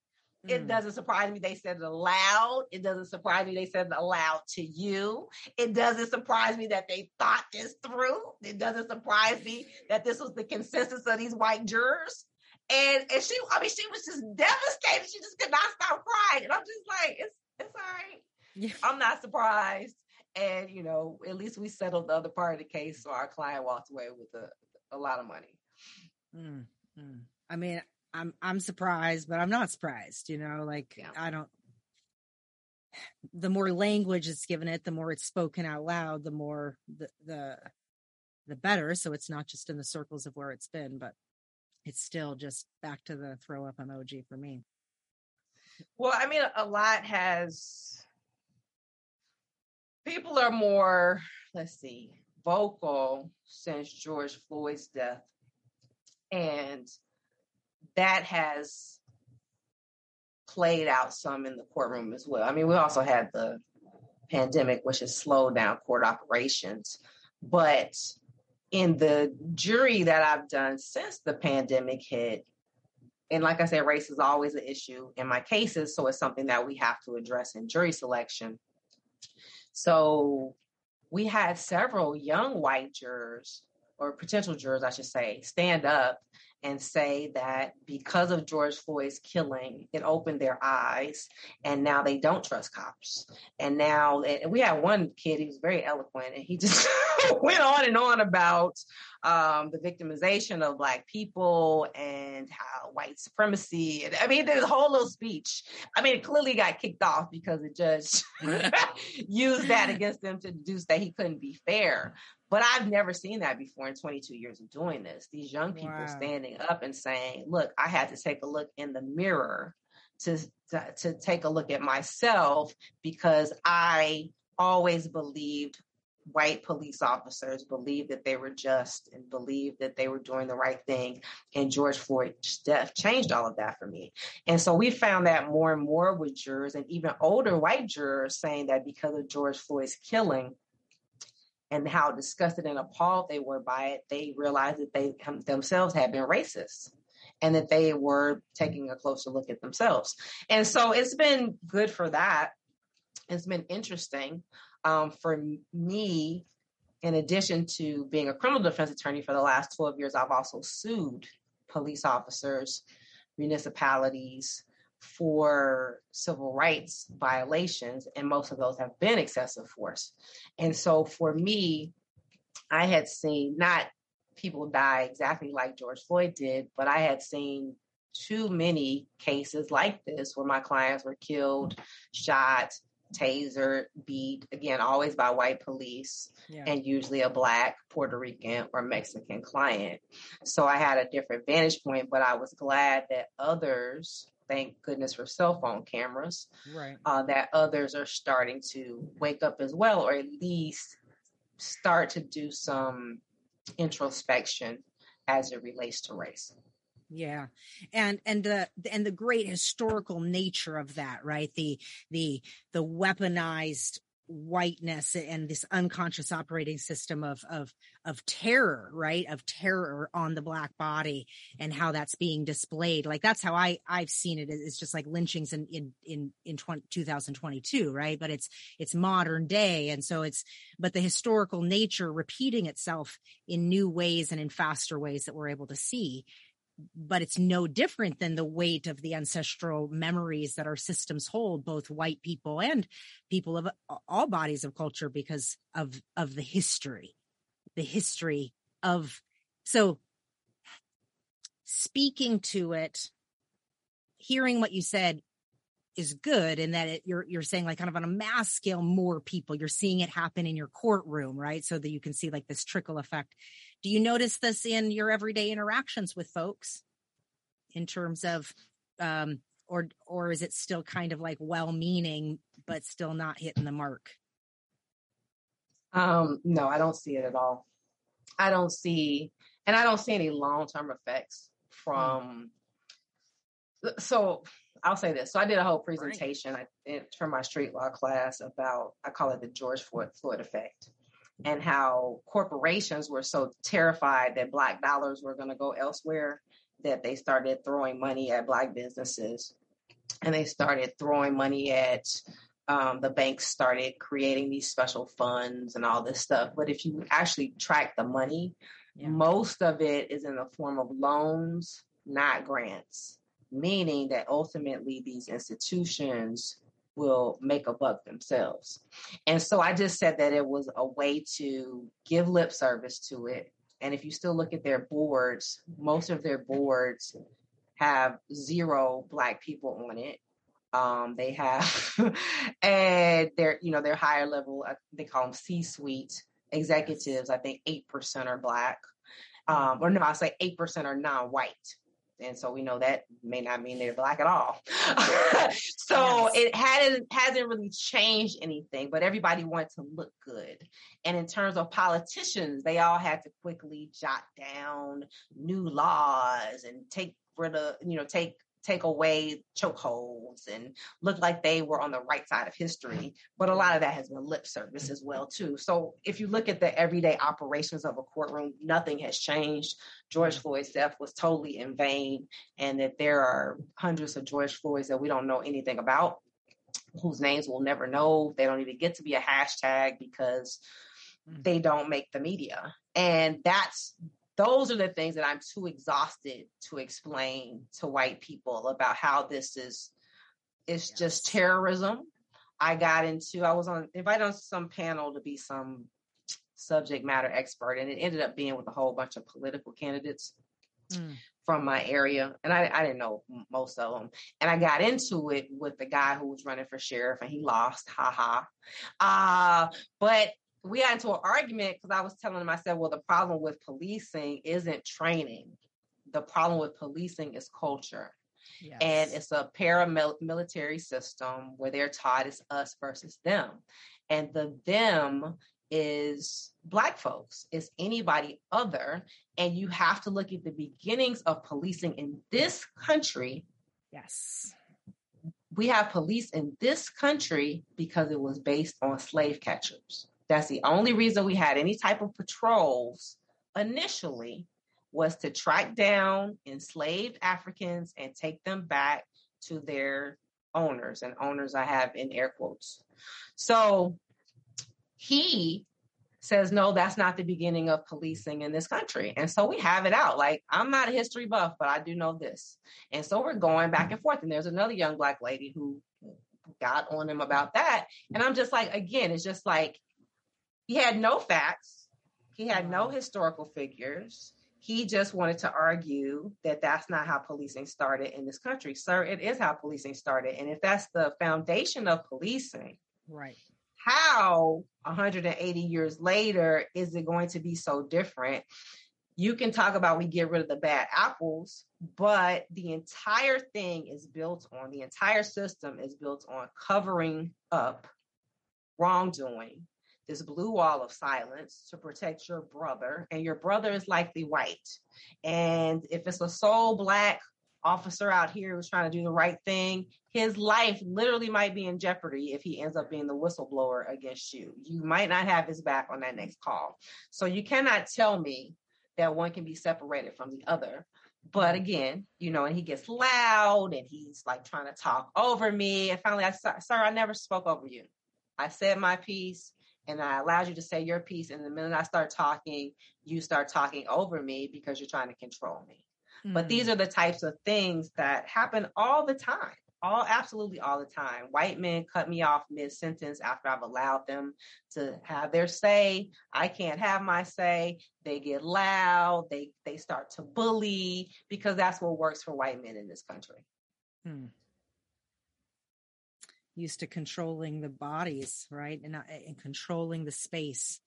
It Mm. doesn't surprise me they said it aloud. It doesn't surprise me they said it aloud to you. It doesn't surprise me that they thought this through. It doesn't surprise me that this was the consensus of these white jurors. And and she, I mean, she was just devastated. She just could not stop crying. And I'm just like, it's it's all right. Yeah. I'm not surprised. And you know, at least we settled the other part of the case, so our client walked away with a, a lot of money. Mm, mm. I mean, I'm I'm surprised, but I'm not surprised. You know, like Yeah. I don't. The more language it's given it, the more it's spoken out loud, the more the the the better. So it's not just in the circles of where it's been, but it's still just back to the throw up emoji for me. Well, I mean, a lot has. People are more, let's see, vocal since George Floyd's death. And that has played out some in the courtroom as well. I mean, we also had the pandemic, which has slowed down court operations. But in the jury that I've done since the pandemic hit, and like I said, race is always an issue in my cases, so it's something that we have to address in jury selection. So we had several young white jurors, or potential jurors, I should say, stand up and say that because of George Floyd's killing, it opened their eyes, and now they don't trust cops. And now, and we had one kid, he was very eloquent, and he just went on and on about um, the victimization of Black people and how white supremacy. And I mean, there's a whole little speech. I mean, it clearly got kicked off because the judge used that against him to deduce that he couldn't be fair. But I've never seen that before in 22 years of doing this. These young people Wow. standing up and saying, "Look, I had to take a look in the mirror to to, to take a look at myself because I always believed white police officers believed that they were just and believed that they were doing the right thing. And George Floyd's death changed all of that for me. And so we found that more and more with jurors and even older white jurors saying that because of George Floyd's killing, and how disgusted and appalled they were by it, they realized that they themselves had been racist and that they were taking a closer look at themselves. And so it's been good for that. It's been interesting um, for me. In addition to being a criminal defense attorney for the last 12 years, I've also sued police officers, municipalities for civil rights violations, and most of those have been excessive force. And so for me, I had seen not people die exactly like George Floyd did, but I had seen too many cases like this where my clients were killed, shot, tasered, beat, again, always by white police Yeah. and usually a black, Puerto Rican, or Mexican client. So I had a different vantage point, but I was glad that others, thank goodness for cell phone cameras, right. uh, that others are starting to wake up as well, or at least start to do some introspection as it relates to race. Yeah. And and the and the great historical nature of that, right? The the the weaponized whiteness and this unconscious operating system of of of terror, right? Of terror on the black body and how that's being displayed. Like that's how I I've seen it. It's just like lynchings in in in in 20, 2022, right? But it's it's modern day and so it's but the historical nature repeating itself in new ways and in faster ways that we're able to see but it's no different than the weight of the ancestral memories that our systems hold both white people and people of all bodies of culture because of of the history the history of so speaking to it hearing what you said is good in that it, you're you're saying like kind of on a mass scale more people you're seeing it happen in your courtroom right? So that you can see like this trickle effect do you notice this in your everyday interactions with folks? In terms of um or or is it still kind of like well meaning but still not hitting the mark? Um no i don't see it at all. I don't see and i don't see any long-term effects from mm. so i'll say this. So i did a whole presentation right. I, for my street law class about i call it the george floyd, floyd effect and how corporations were so terrified that black dollars were going to go elsewhere that they started throwing money at black businesses. And they started throwing money at um, the banks started creating these special funds and all this stuff. But if you actually track the money yeah. most of it is in the form of loans not grants. Meaning that ultimately these institutions will make a buck themselves. And so I just said that it was a way to give lip service to it. And if you still look at their boards, most of their boards have zero black people on it. Um, they have, and they're, you know, they're higher level, uh, they call them C suite executives. I think 8% are black. Um, or no, I say 8% are non white and so we know that may not mean they're black at all. so yes. it hadn't hasn't really changed anything, but everybody wanted to look good. And in terms of politicians, they all had to quickly jot down new laws and take rid of, you know, take take away chokeholds and look like they were on the right side of history. But a lot of that has been lip service as well too. So if you look at the everyday operations of a courtroom, nothing has changed. George Floyd's death was totally in vain, and that there are hundreds of George Floyds that we don't know anything about, whose names we'll never know. They don't even get to be a hashtag because mm. they don't make the media. And that's those are the things that I'm too exhausted to explain to white people about how this is it's yes. just terrorism. I got into I was on invited on some panel to be some subject matter expert and it ended up being with a whole bunch of political candidates mm. from my area and I, I didn't know most of them and I got into it with the guy who was running for sheriff and he lost haha uh but we got into an argument because I was telling him, I said, well, the problem with policing isn't training. The problem with policing is culture. Yes. And it's a paramilitary system where they're taught it's us versus them. And the them is Black folks, is anybody other. And you have to look at the beginnings of policing in this country. Yes. We have police in this country because it was based on slave catchers. That's the only reason we had any type of patrols initially was to track down enslaved Africans and take them back to their owners and owners I have in air quotes. So he says, no, that's not the beginning of policing in this country. And so we have it out. Like, I'm not a history buff, but I do know this. And so we're going back and forth. And there's another young black lady who got on him about that. And I'm just like, again, it's just like, he had no facts. He had no uh-huh. historical figures. He just wanted to argue that that's not how policing started in this country. Sir, it is how policing started. And if that's the foundation of policing, right. How 180 years later is it going to be so different? You can talk about we get rid of the bad apples, but the entire thing is built on the entire system is built on covering up wrongdoing this blue wall of silence to protect your brother, and your brother is likely white. And if it's a sole black officer out here who's trying to do the right thing, his life literally might be in jeopardy if he ends up being the whistleblower against you. You might not have his back on that next call. So you cannot tell me that one can be separated from the other. But again, you know, and he gets loud and he's like trying to talk over me. And finally, I said, Sir, I never spoke over you. I said my piece and I allowed you to say your piece. And the minute I start talking, you start talking over me because you're trying to control me. Mm-hmm. But these mm. are the types of things that happen all the time. All absolutely all the time. White men cut me off mid sentence after I've allowed them to have their say. I can't have my say. They get loud. They they start to bully because that's what works for white men in this country. Hmm used to controlling the bodies, right, and uh, and controlling the space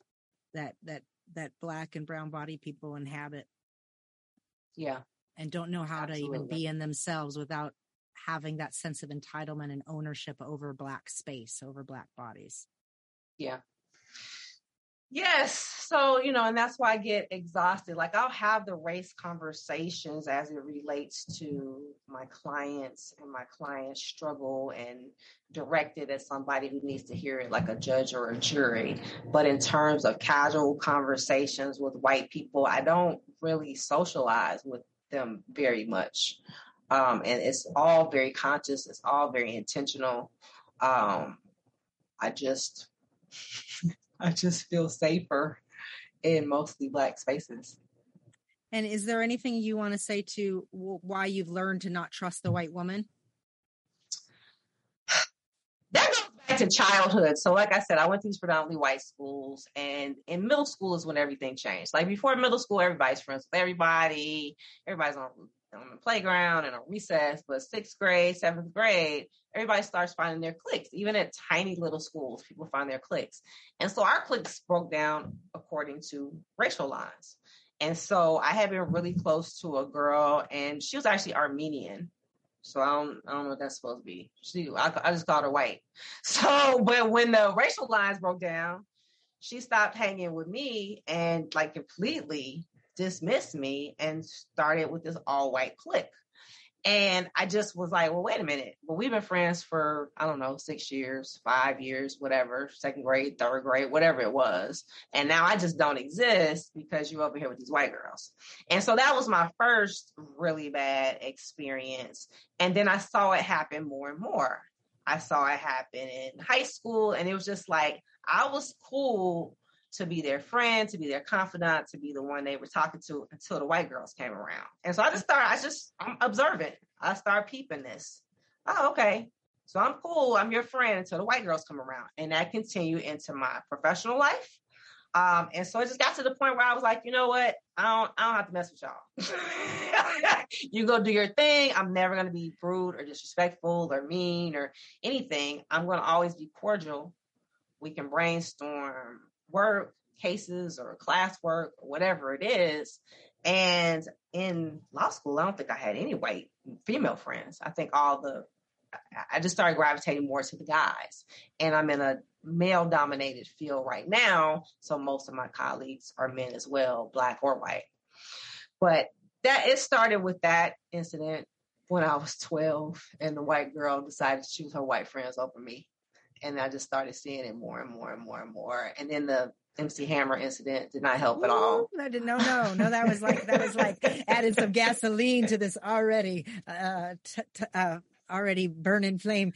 that that that black and brown body people inhabit. Yeah, and don't know how Absolutely. to even be in themselves without having that sense of entitlement and ownership over black space over black bodies yeah Yes. So, you know, and that's why I get exhausted. Like I'll have the race conversations as it relates to my clients and my clients' struggle and direct it at somebody who needs to hear it like a judge or a jury. But in terms of casual conversations with white people, I don't really socialize with them very much. Um, and it's all very conscious, it's all very intentional. Um, I just I just feel safer in mostly black spaces. And is there anything you want to say to why you've learned to not trust the white woman? That goes back to childhood. So, like I said, I went to these predominantly white schools, and in middle school is when everything changed. Like before middle school, everybody's friends with everybody. Everybody's on on the playground and on recess, but sixth grade, seventh grade, everybody starts finding their cliques. Even at tiny little schools, people find their cliques. And so our cliques broke down according to racial lines. And so I had been really close to a girl, and she was actually Armenian. So I don't, I don't know what that's supposed to be. She, I, I just called her white. So, but when the racial lines broke down, she stopped hanging with me and like completely dismissed me and started with this all white clique. And I just was like, well, wait a minute. Well, we've been friends for, I don't know, six years, five years, whatever, second grade, third grade, whatever it was. And now I just don't exist because you're over here with these white girls. And so that was my first really bad experience. And then I saw it happen more and more. I saw it happen in high school. And it was just like, I was cool to be their friend, to be their confidant, to be the one they were talking to until the white girls came around. And so I just started, I just, I'm observant. I start peeping this. Oh, okay. So I'm cool. I'm your friend until the white girls come around. And that continued into my professional life. Um, and so it just got to the point where I was like, you know what? I don't, I don't have to mess with y'all. you go do your thing. I'm never going to be rude or disrespectful or mean or anything. I'm going to always be cordial. We can brainstorm work cases or classwork or whatever it is. And in law school, I don't think I had any white female friends. I think all the, I just started gravitating more to the guys. And I'm in a male dominated field right now. So most of my colleagues are men as well, black or white. But that it started with that incident when I was 12 and the white girl decided to choose her white friends over me and I just started seeing it more and more and more and more. And then the MC Hammer incident did not help at all. No, no, no, no. That was like that was like added some gasoline to this already uh, t- t- uh, already burning flame.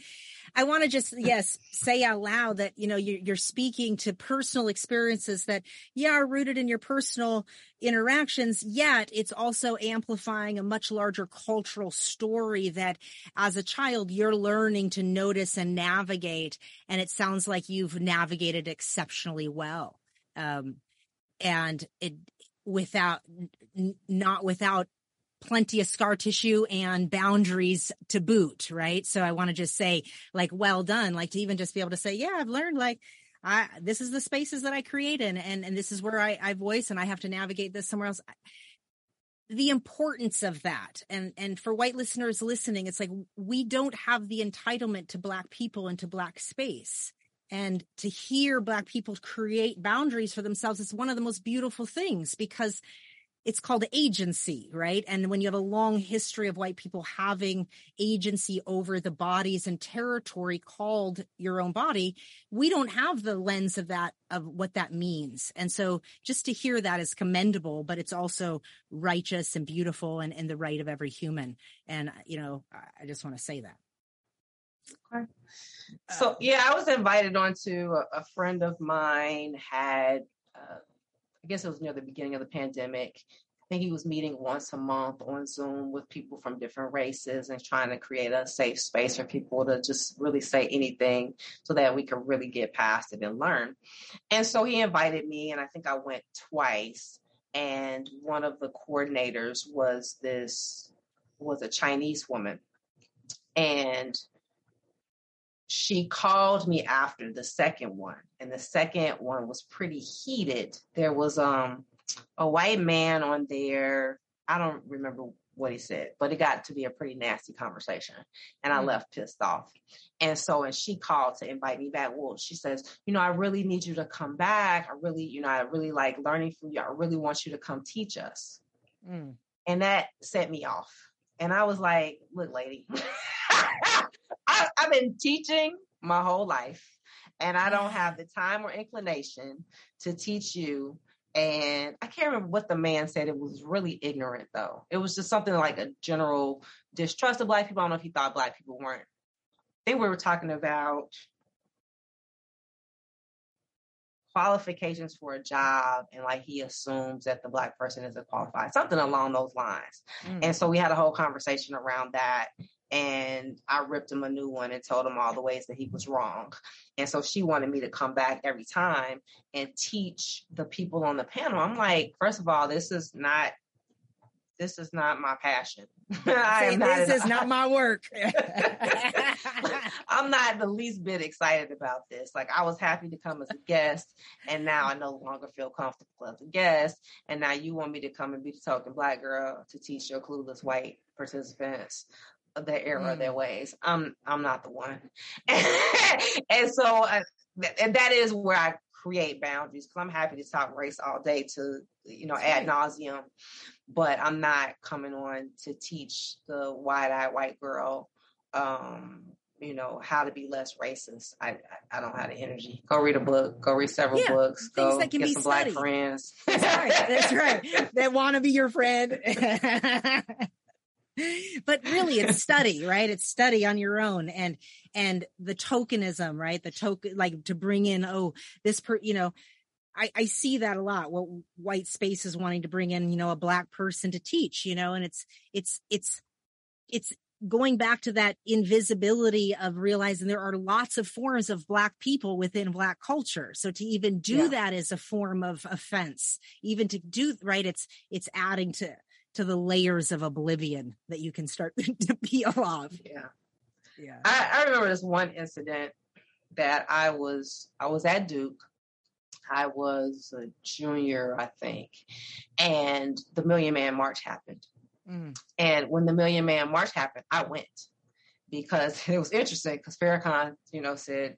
I want to just, yes, say out loud that, you know, you're, you're, speaking to personal experiences that, yeah, are rooted in your personal interactions, yet it's also amplifying a much larger cultural story that as a child, you're learning to notice and navigate. And it sounds like you've navigated exceptionally well. Um, and it, without, n- not without plenty of scar tissue and boundaries to boot, right? So I want to just say, like, well done. Like to even just be able to say, yeah, I've learned like I this is the spaces that I create in and and this is where I, I voice and I have to navigate this somewhere else. The importance of that and and for white listeners listening, it's like we don't have the entitlement to black people and to black space. And to hear black people create boundaries for themselves is one of the most beautiful things because it's called agency, right? And when you have a long history of white people having agency over the bodies and territory called your own body, we don't have the lens of that, of what that means. And so just to hear that is commendable, but it's also righteous and beautiful and, and the right of every human. And, you know, I just want to say that. Okay. So yeah, I was invited onto a, a friend of mine had uh, I guess it was near the beginning of the pandemic. I think he was meeting once a month on Zoom with people from different races and trying to create a safe space for people to just really say anything so that we could really get past it and learn. And so he invited me, and I think I went twice. And one of the coordinators was this was a Chinese woman. And she called me after the second one and the second one was pretty heated there was um a white man on there i don't remember what he said, but it got to be a pretty nasty conversation. And I mm-hmm. left pissed off. And so, and she called to invite me back. Well, she says, you know, I really need you to come back. I really, you know, I really like learning from you. I really want you to come teach us. Mm. And that set me off. And I was like, look, lady, I, I've been teaching my whole life and I don't have the time or inclination to teach you and I can't remember what the man said. It was really ignorant, though. It was just something like a general distrust of black people. I don't know if he thought black people weren't. I think we were talking about qualifications for a job, and like he assumes that the black person isn't qualified, something along those lines. Mm. And so we had a whole conversation around that and I ripped him a new one and told him all the ways that he was wrong. And so she wanted me to come back every time and teach the people on the panel. I'm like, first of all, this is not this is not my passion. Am not this is not my work. I'm not the least bit excited about this. Like I was happy to come as a guest, and now I no longer feel comfortable as a guest. And now you want me to come and be the token black girl to teach your clueless white participants their error, mm. their ways. I'm I'm not the one, and so uh, and that is where I create boundaries because I'm happy to talk race all day to you know ad nauseum, but I'm not coming on to teach the wide-eyed white girl. Um, you know how to be less racist. I I don't have the energy. Go read a book. Go read several yeah, books. Go get some studied. black friends. That's right. That's right. That want to be your friend but really it's study right? It's study on your own and and the tokenism right? The token like to bring in oh this per you know I, I see that a lot what white space is wanting to bring in you know a black person to teach you know and it's it's it's it's going back to that invisibility of realizing there are lots of forms of black people within black culture. So to even do yeah. that is a form of offense. Even to do right? It's it's adding to to the layers of oblivion that you can start to peel off. Yeah. Yeah. I, I remember this one incident that I was I was at Duke. I was a junior, I think, and the Million Man March happened. Mm. And when the Million Man March happened, I went because it was interesting because Farrakhan, you know, said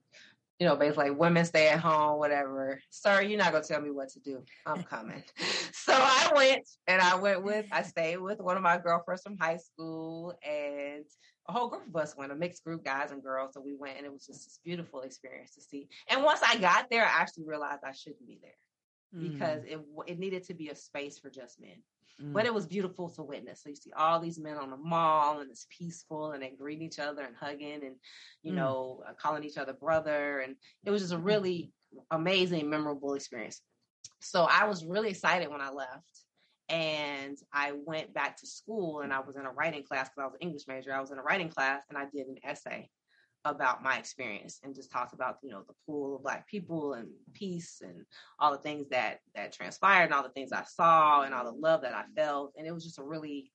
you know, basically like women stay at home, whatever. Sir, you're not gonna tell me what to do. I'm coming. so I went and I went with I stayed with one of my girlfriends from high school and a whole group of us went, a mixed group, guys and girls. So we went and it was just this beautiful experience to see. And once I got there, I actually realized I shouldn't be there mm. because it it needed to be a space for just men. Mm. But it was beautiful to witness. So you see all these men on the mall and it's peaceful and they greet each other and hugging and, you mm. know, uh, calling each other brother. And it was just a mm-hmm. really amazing, memorable experience. So I was really excited when I left. And I went back to school and I was in a writing class because I was an English major. I was in a writing class and I did an essay about my experience and just talked about you know the pool of black people and peace and all the things that that transpired and all the things I saw and all the love that I felt and it was just a really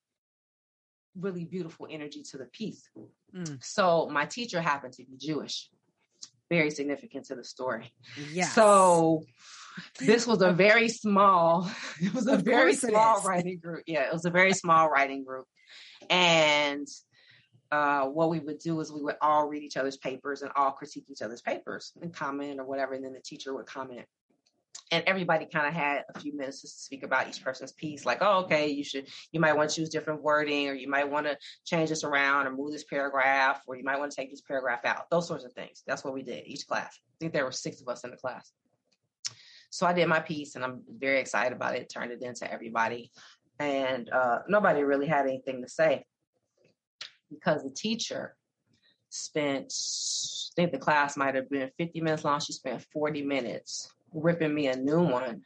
really beautiful energy to the piece. Mm. So my teacher happened to be Jewish. Very significant to the story. Yeah. So this was a very small, it was a very small writing group. Yeah, it was a very small writing group. And uh, what we would do is we would all read each other's papers and all critique each other's papers and comment or whatever, and then the teacher would comment. And everybody kind of had a few minutes to speak about each person's piece, like, oh, okay, you should, you might want to use different wording, or you might want to change this around or move this paragraph, or you might want to take this paragraph out. Those sorts of things. That's what we did each class. I think there were six of us in the class. So I did my piece, and I'm very excited about it. Turned it into everybody, and uh, nobody really had anything to say because the teacher spent, I think the class might have been 50 minutes long. She spent 40 minutes ripping me a new one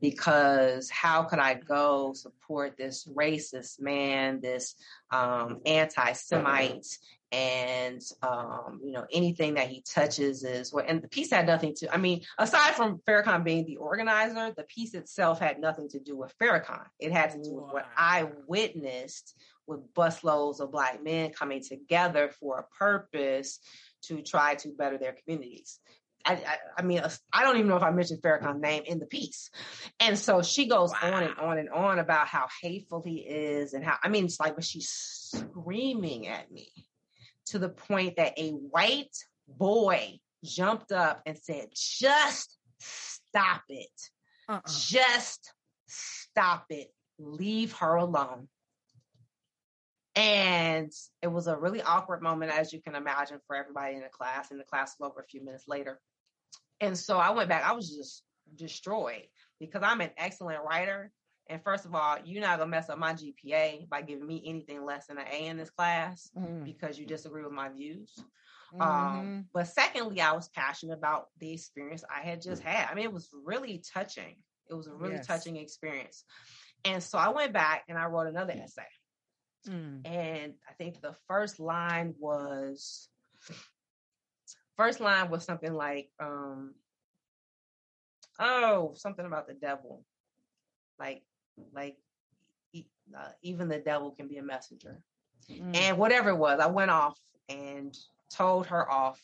because how could I go support this racist man, this um, anti-Semite, and um, you know anything that he touches is what. And the piece had nothing to. I mean, aside from Farrakhan being the organizer, the piece itself had nothing to do with Farrakhan. It had to do with what I witnessed with busloads of black men coming together for a purpose to try to better their communities. I, I, I mean, I don't even know if I mentioned Farrakhan's name in the piece. And so she goes wow. on and on and on about how hateful he is and how, I mean, it's like, but she's screaming at me to the point that a white boy jumped up and said, just stop it. Uh-uh. Just stop it. Leave her alone. And it was a really awkward moment, as you can imagine, for everybody in the class. And the class was over a few minutes later. And so I went back. I was just destroyed because I'm an excellent writer. And first of all, you're not gonna mess up my GPA by giving me anything less than an A in this class mm. because you disagree with my views. Um, mm-hmm. Um, but secondly, I was passionate about the experience I had just had. I mean, it was really touching. It was a really yes. touching experience. And so I went back and I wrote another essay. Mm. And I think the first line was first line was something like, um, oh, something about the devil. Like, like uh, even the devil can be a messenger. Mm. And whatever it was, I went off and told her off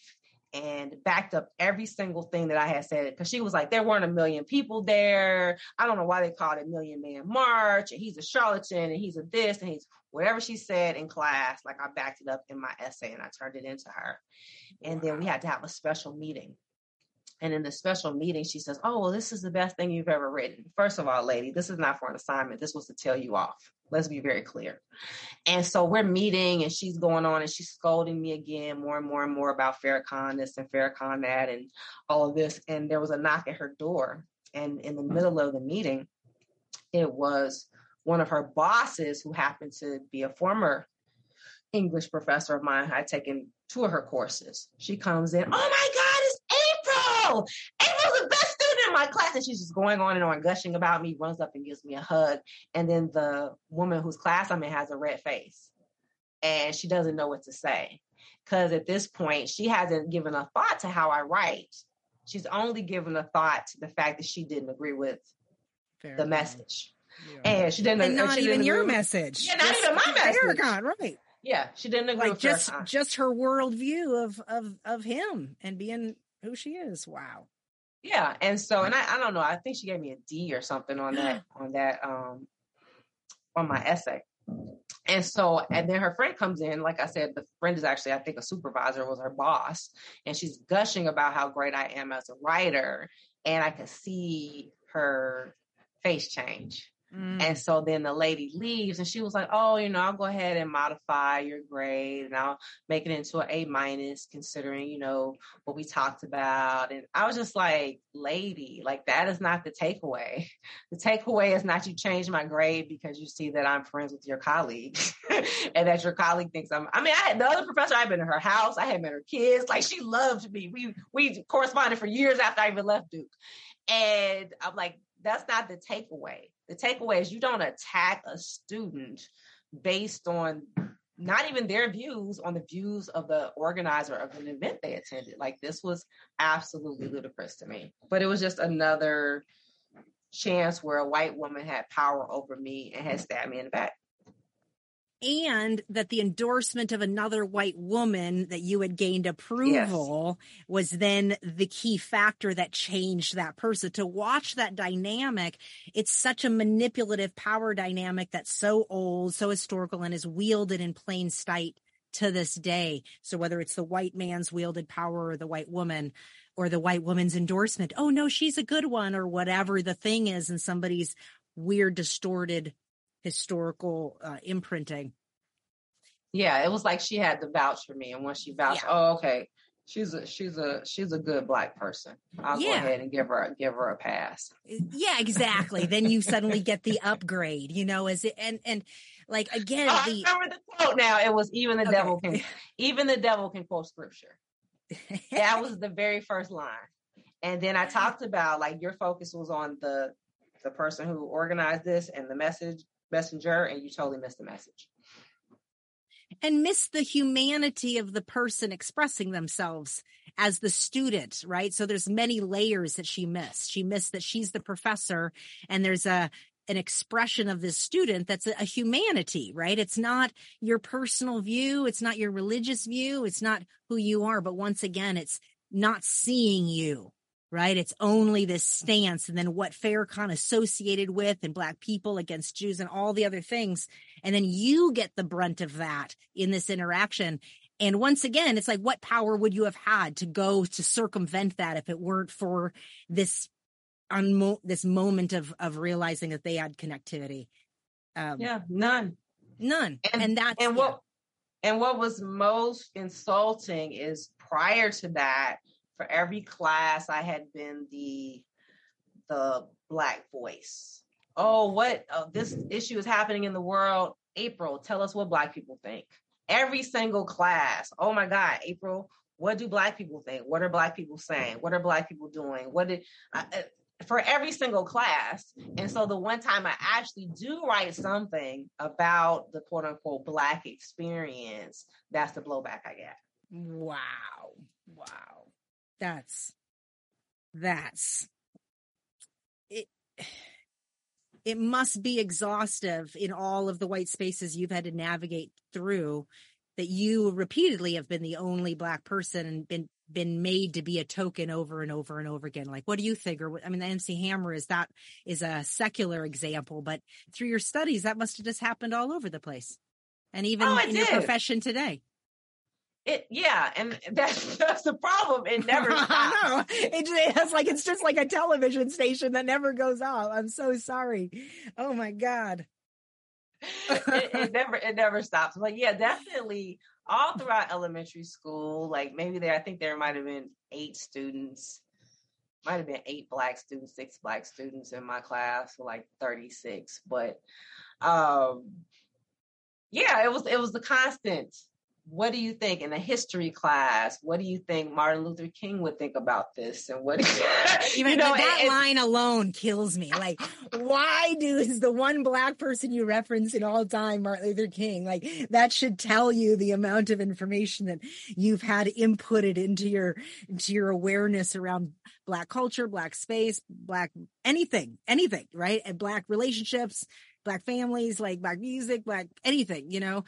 and backed up every single thing that I had said because she was like, there weren't a million people there. I don't know why they called it Million Man March. And he's a charlatan and he's a this and he's whatever she said in class. Like I backed it up in my essay and I turned it into her. And then we had to have a special meeting. And in the special meeting, she says, Oh, well, this is the best thing you've ever written. First of all, lady, this is not for an assignment. This was to tell you off. Let's be very clear. And so we're meeting and she's going on and she's scolding me again more and more and more about Farrakhan this and Farrakhan that and all of this. And there was a knock at her door. And in the mm. middle of the meeting, it was one of her bosses who happened to be a former English professor of mine. I'd taken two of her courses. She comes in, oh my God, it's April. April's the best student in my class. And she's just going on and on, gushing about me, runs up and gives me a hug. And then the woman whose class I'm in has a red face and she doesn't know what to say. Because at this point, she hasn't given a thought to how I write. She's only given a thought to the fact that she didn't agree with Fair the message. Yeah. And she didn't. And not she even didn't your agree. message. Yeah, not just even my message. Farrakhan, right? Yeah, she didn't agree. Like just Farrakhan. just her worldview of of of him and being who she is. Wow. Yeah, and so and I, I don't know. I think she gave me a D or something on that on that um on my essay. And so, and then her friend comes in. Like I said, the friend is actually, I think, a supervisor was her boss, and she's gushing about how great I am as a writer. And I could see her face change. Mm. And so then the lady leaves and she was like, Oh, you know, I'll go ahead and modify your grade and I'll make it into an A minus considering, you know, what we talked about. And I was just like, lady, like that is not the takeaway. The takeaway is not you change my grade because you see that I'm friends with your colleague and that your colleague thinks I'm I mean, I had the other professor, I've been in her house, I had met her kids, like she loved me. We we corresponded for years after I even left Duke. And I'm like, that's not the takeaway. The takeaway is you don't attack a student based on not even their views on the views of the organizer of an event they attended. Like this was absolutely ludicrous to me. But it was just another chance where a white woman had power over me and had stabbed me in the back and that the endorsement of another white woman that you had gained approval yes. was then the key factor that changed that person. To watch that dynamic, it's such a manipulative power dynamic that's so old, so historical, and is wielded in plain sight to this day. So whether it's the white man's wielded power or the white woman, or the white woman's endorsement, oh no, she's a good one, or whatever the thing is, in somebody's weird, distorted historical uh, imprinting. Yeah, it was like she had to vouch for me, and once she vouched, yeah. oh, okay, she's a she's a she's a good black person. I'll yeah. go ahead and give her give her a pass. Yeah, exactly. then you suddenly get the upgrade, you know, as it and and like again, oh, the, I remember the quote now. It was even the okay. devil can even the devil can quote scripture. that was the very first line. And then I talked about like your focus was on the the person who organized this and the message messenger, and you totally missed the message. And miss the humanity of the person expressing themselves as the student, right? So there's many layers that she missed. She missed that she's the professor and there's a an expression of this student that's a, a, humanity, right? It's not your personal view. It's not your religious view. It's not who you are. But once again, it's not seeing you right? It's only this stance and then what Farrakhan associated with and black people against Jews and all the other things. And then you get the brunt of that in this interaction. And once again, it's like, what power would you have had to go to circumvent that if it weren't for this on this moment of of realizing that they had connectivity? Um, yeah, none, none, and, and that's and what yeah. and what was most insulting is prior to that, for every class I had been the the black voice. Oh, what oh, this issue is happening in the world. April, tell us what black people think. Every single class. Oh my God, April, what do black people think? What are black people saying? What are black people doing? What did uh, for every single class. And so the one time I actually do write something about the quote unquote black experience, that's the blowback I get. Wow. Wow that's that's it it must be exhaustive in all of the white spaces you've had to navigate through that you repeatedly have been the only black person and been been made to be a token over and over and over again. Like what do you think or what, i mean the mc hammer is that is a secular example but through your studies that must have just happened all over the place and even oh, in did. your profession today it yeah, and that's that's the problem. It never stops. I It, it's like it's just like a television station that never goes off. I'm so sorry. Oh my god. it, it, never it never stops. But yeah, definitely all throughout elementary school, like maybe there I think there might have been eight students, might have been eight black students, six black students in my class, like 36. But um yeah, it was it was the constant what do you think in a history class? What do you think Martin Luther King would think about this? And what even you know, that line alone kills me. Like, why do is the one black person you reference in all time Martin Luther King? Like that should tell you the amount of information that you've had inputted into your into your awareness around black culture, black space, black anything, anything, right? And black relationships, black families, like black music, black anything, you know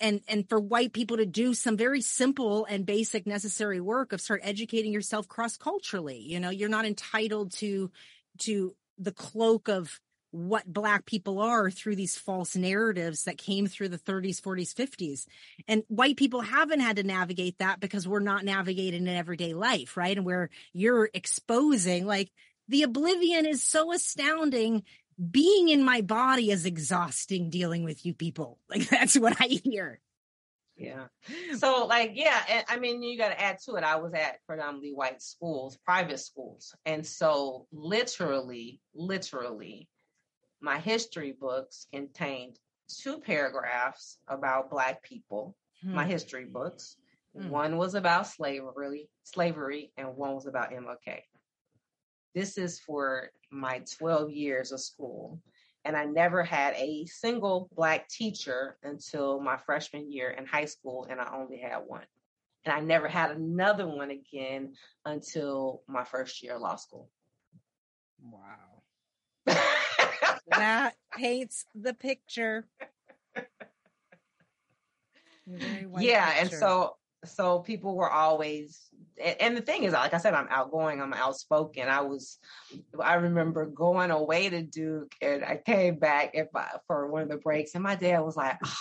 and and for white people to do some very simple and basic necessary work of start educating yourself cross culturally you know you're not entitled to to the cloak of what black people are through these false narratives that came through the 30s 40s 50s and white people haven't had to navigate that because we're not navigating in everyday life right? And where you're exposing like the oblivion is so astounding being in my body is exhausting dealing with you people. Like that's what I hear. Yeah. So like, yeah, and I mean, you got to add to it. I was at predominantly white schools, private schools. And so literally, literally my history books contained two paragraphs about black people, hmm. my history books. Hmm. One was about slavery, slavery, and one was about MLK. This is for my 12 years of school. And I never had a single Black teacher until my freshman year in high school, and I only had one. And I never had another one again until my first year of law school. Wow. that paints the picture. yeah, picture. and so so people were always and the thing is like i said i'm outgoing i'm outspoken. I was i remember going away to duke and i came back I, for one of the breaks and my dad was like oh,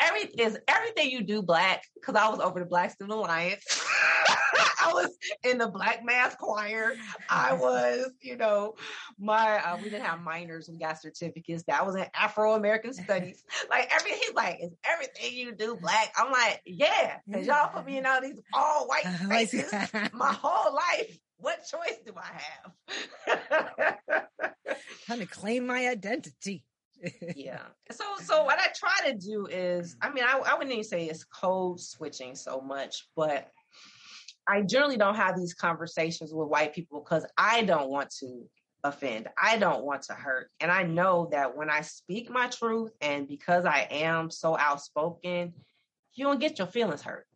every is everything you do black? Because i was over the black student alliance I was in the black mass choir. I was, you know, my uh, we didn't have minors, we got certificates. That was in Afro American studies. Like everything, he's like, is everything you do black? I'm like, yeah, because y'all put me in all these all white spaces my whole life. What choice do I have? Trying to claim my identity. yeah. So so what I try to do is, I mean, I, I wouldn't even say it's code switching so much, but I generally don't have these conversations with white people because I don't want to offend. I don't want to hurt. And I know that when I speak my truth and because I am so outspoken, you don't get your feelings hurt.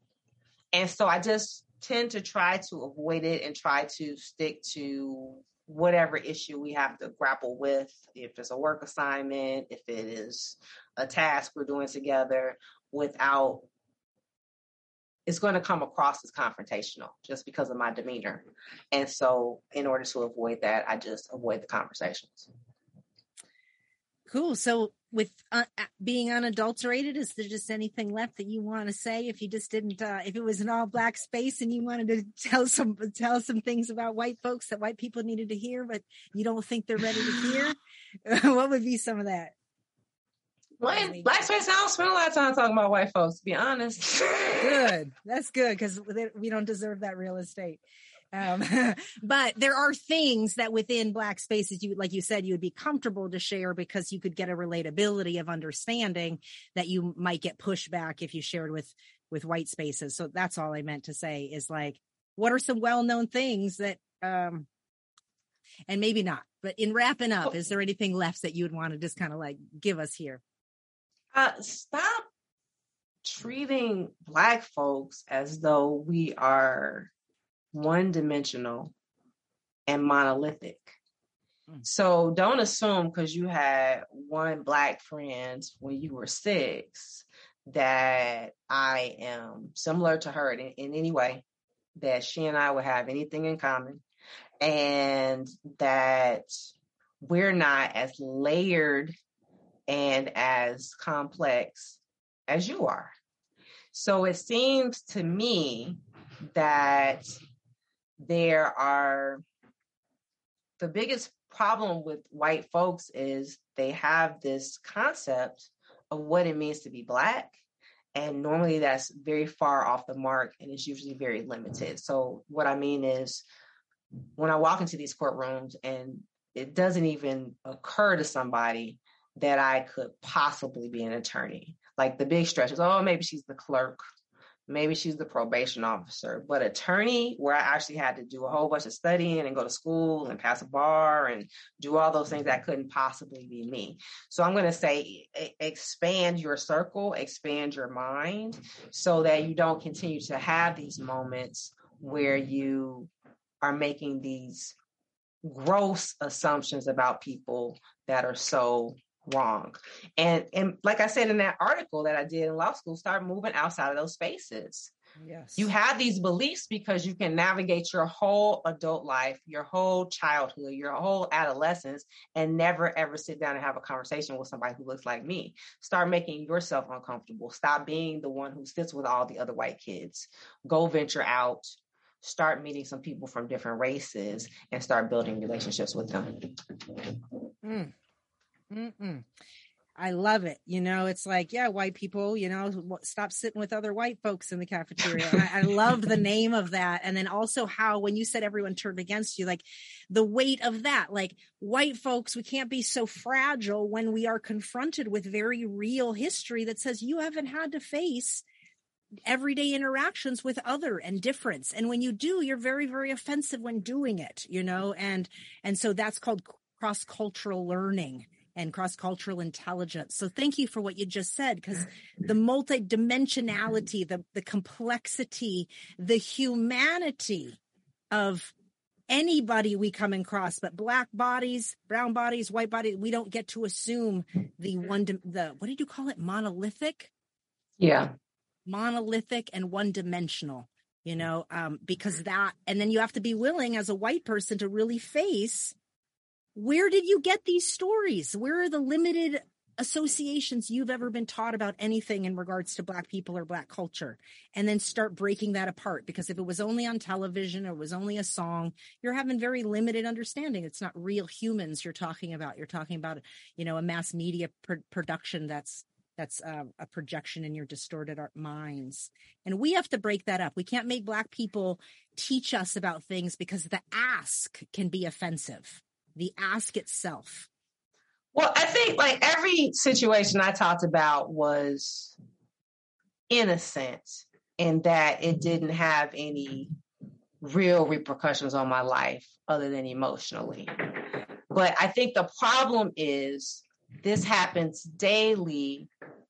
And so I just tend to try to avoid it and try to stick to whatever issue we have to grapple with. If it's a work assignment, if it is a task we're doing together, without it's going to come across as confrontational just because of my demeanor. And so, in order to avoid that, I just avoid the conversations. Cool. So, with uh, being unadulterated, is there just anything left that you want to say? If you just didn't, uh, if it was an all black space and you wanted to tell some tell some things about white folks that white people needed to hear, but you don't think they're ready to hear, what would be some of that? Well, black space, I don't spend a lot of time talking about white folks. To be honest. good. That's good because we don't deserve that real estate. Um, but there are things that within black spaces, you like you said, you would be comfortable to share because you could get a relatability of understanding that you might get pushback if you shared with with white spaces. So that's all I meant to say is like, what are some well known things that um, and maybe not. But in wrapping up, is there anything left that you would want to just kind of like give us here? Uh, stop treating Black folks as though we are one dimensional and monolithic. Mm. So don't assume because you had one Black friend when you were six that I am similar to her in, in any way, that she and I would have anything in common, and that we're not as layered and as complex as you are. So it seems to me that there are the biggest problem with white folks is they have this concept of what it means to be black and normally that's very far off the mark and it's usually very limited so what i mean is when i walk into these courtrooms and it doesn't even occur to somebody that I could possibly be an attorney. Like the big stretch is, oh, maybe she's the clerk, maybe she's the probation officer, but attorney, where I actually had to do a whole bunch of studying and go to school and pass a bar and do all those things that couldn't possibly be me. So I'm going to say expand your circle, expand your mind so that you don't continue to have these moments where you are making these gross assumptions about people that are so wrong. And and like I said in that article that I did in law school, start moving outside of those spaces. Yes. You have these beliefs because you can navigate your whole adult life, your whole childhood, your whole adolescence, and never ever sit down and have a conversation with somebody who looks like me. Start making yourself uncomfortable. Stop being the one who sits with all the other white kids. Go venture out. Start meeting some people from different races and start building relationships with them. Mm. Mm-mm. I love it. You know, it's like, yeah, white people, you know, stop sitting with other white folks in the cafeteria. I, I love the name of that. And then also how, when you said everyone turned against you, like the weight of that, like white folks, we can't be so fragile when we are confronted with very real history that says you haven't had to face everyday interactions with other and difference and when you do you're very very offensive when doing it you know and and so that's called cross cultural learning and cross cultural intelligence. So thank you for what you just said because the multidimensionality, the the complexity, the humanity of anybody we come across, but black bodies, brown bodies, white bodies, we don't get to assume the one the what did you call it? Monolithic? Yeah. Monolithic and one dimensional you know um, because that and then you have to be willing as a white person to really face where did you get these stories? Where are the limited associations you've ever been taught about anything in regards to black people or black culture? And then start breaking that apart because if it was only on television or it was only a song you're having very limited understanding. It's not real humans you're talking about. You're talking about you know a mass media pr- production that's that's uh, a projection in your distorted minds. And we have to break that up. We can't make black people teach us about things because the ask can be offensive the ask itself? Well, I think like every situation I talked about was innocent in that it didn't have any real repercussions on my life other than emotionally. But I think the problem is this happens daily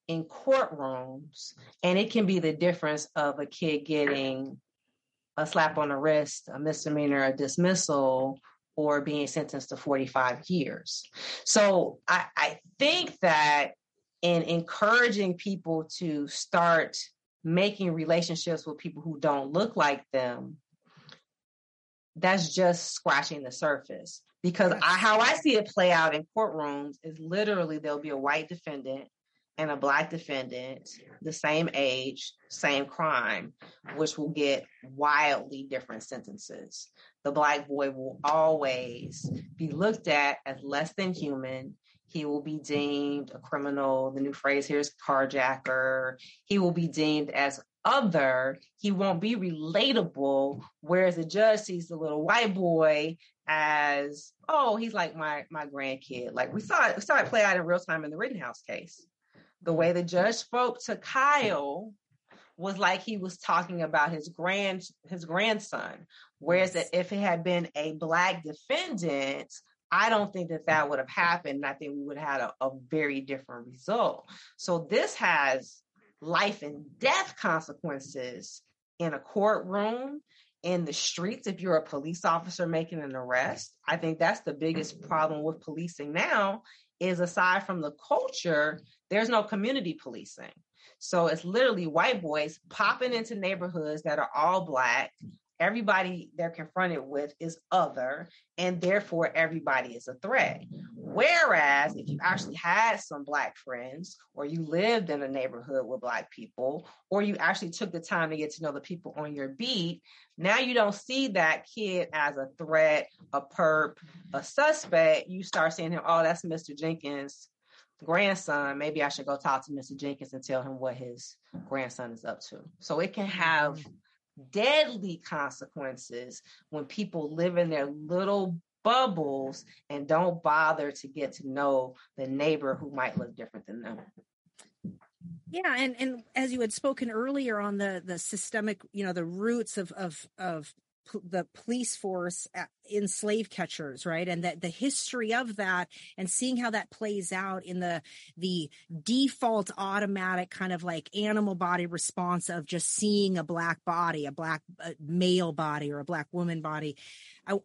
in courtrooms, and it can be the difference of a kid getting a slap on the wrist, a misdemeanor, a dismissal, or being sentenced to 45 years. So I, I think that in encouraging people to start making relationships with people who don't look like them, that's just scratching the surface. Because I, how I see it play out in courtrooms is literally there'll be a white defendant and a black defendant, the same age, same crime, which will get wildly different sentences. The black boy will always be looked at as less than human. He will be deemed a criminal. The new phrase here is carjacker. He will be deemed as other. He won't be relatable. Whereas the judge sees the little white boy as, oh, he's like my my grandkid. Like we saw it, we saw it play out in real time in the Rittenhouse case the way the judge spoke to Kyle was like he was talking about his grand his grandson whereas yes. if it had been a black defendant i don't think that that would have happened i think we would have had a, a very different result so this has life and death consequences in a courtroom in the streets if you're a police officer making an arrest i think that's the biggest problem with policing now is aside from the culture, there's no community policing. So it's literally white boys popping into neighborhoods that are all black. Everybody they're confronted with is other, and therefore everybody is a threat. Whereas if you actually had some black friends, or you lived in a neighborhood with black people, or you actually took the time to get to know the people on your beat, now you don't see that kid as a threat, a perp, a suspect. You start seeing him, oh, that's Mr. Jenkins' grandson. Maybe I should go talk to Mr. Jenkins and tell him what his grandson is up to. So it can have mm-hmm. Deadly consequences when people live in their little bubbles and don't bother to get to know the neighbor who might look different than them. Yeah, and and as you had spoken earlier on the the systemic, you know, the roots of of of the police force uh, in slave catchers right? And that the history of that and seeing how that plays out in the the default automatic kind of like animal body response of just seeing a black body a black uh, male body or a black woman body. I,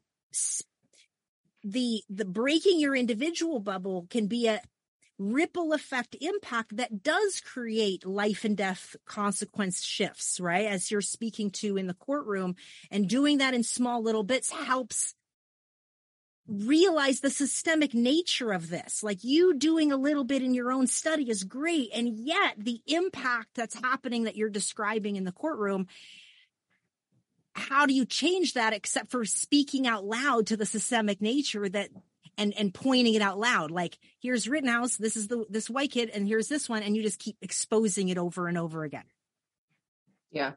the the breaking your individual bubble can be a ripple effect impact that does create life and death consequence shifts, right? As you're speaking to in the courtroom and doing that in small little bits helps realize the systemic nature of this. Like you doing a little bit in your own study is great. And yet the impact that's happening that you're describing in the courtroom how do you change that except for speaking out loud to the systemic nature that and and pointing it out loud like here's rittenhouse this is the this white kid and here's this one and you just keep exposing it over and over again. Yeah.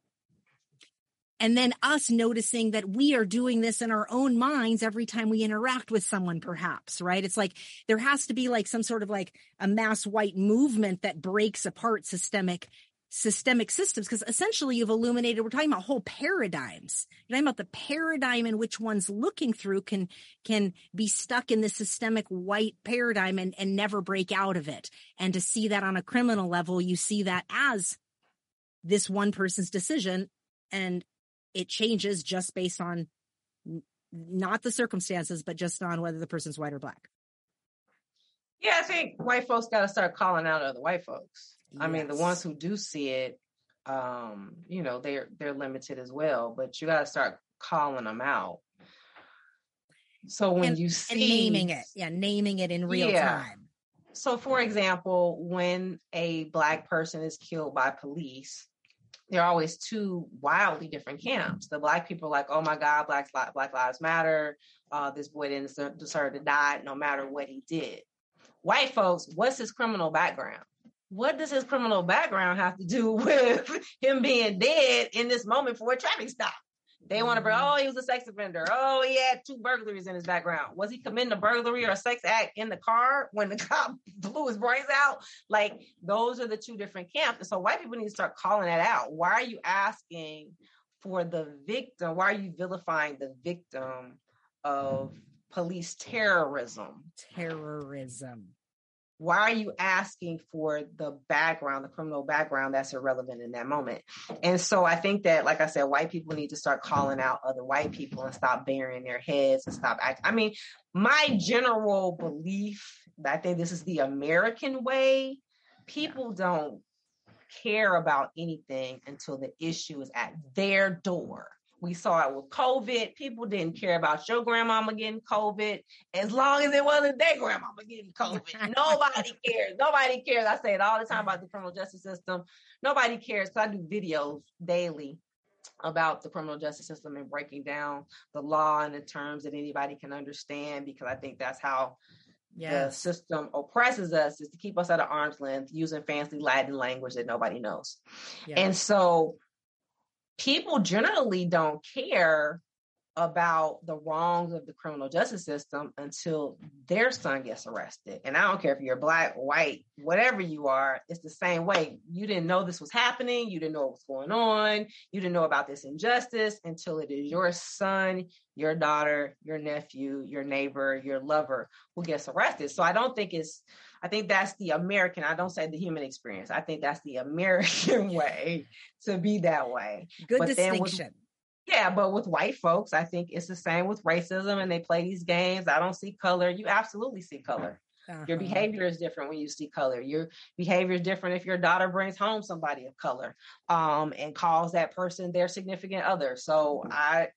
And then us noticing that we are doing this in our own minds every time we interact with someone perhaps right? It's like there has to be like some sort of like a mass white movement that breaks apart systemic systemic systems because essentially you've illuminated we're talking about whole paradigms. You're talking about the paradigm in which one's looking through can can be stuck in this systemic white paradigm and, and never break out of it. And to see that on a criminal level you see that as this one person's decision and it changes just based on not the circumstances but just on whether the person's white or black. Yeah i think white folks got to start calling out other white folks Yes. I mean, the ones who do see it, um, you know, they're they're limited as well. But you got to start calling them out. So when and, you see naming it, yeah, naming it in real yeah. time. So, for example, when a black person is killed by police, there are always two wildly different camps. The black people are like, "Oh my God, Black Black Lives Matter. Uh, this boy didn't deserve to die, no matter what he did." White folks, what's his criminal background? What does his criminal background have to do with him being dead in this moment for a traffic stop? They want to bring, mm-hmm. oh, he was a sex offender. Oh, he had two burglaries in his background. Was he committing a burglary or a sex act in the car when the cop blew his brains out? Like, those are the two different camps. And so, white people need to start calling that out. Why are you asking for the victim? Why are you vilifying the victim of police terrorism? Terrorism why are you asking for the background the criminal background that's irrelevant in that moment and so i think that like i said white people need to start calling out other white people and stop burying their heads and stop acting i mean my general belief i think this is the american way people don't care about anything until the issue is at their door. We saw it with COVID. People didn't care about your grandmama getting COVID as long as it wasn't their grandmama getting COVID. Nobody cares. Nobody cares. I say it all the time about the criminal justice system. Nobody cares because I do videos daily about the criminal justice system and breaking down the law and the terms that anybody can understand because I think that's how yes. the system oppresses us is to keep us at an arm's length using fancy Latin language that nobody knows. Yes. And so people generally don't care about the wrongs of the criminal justice system until their son gets arrested. And I don't care if you're black, white, whatever you are, it's the same way. You didn't know this was happening. You didn't know what was going on. You didn't know about this injustice until it is your son, your daughter, your nephew, your neighbor, your lover who gets arrested. So I don't think it's, I think that's the American, I don't say the human experience. I think that's the American way to be that way. Good but distinction yeah, but with white folks, I think it's the same with racism and they play these games. I don't see color. You absolutely see color. Uh-huh. Your behavior is different when you see color. Your behavior is different if your daughter brings home somebody of color um, and calls that person their significant other. So I,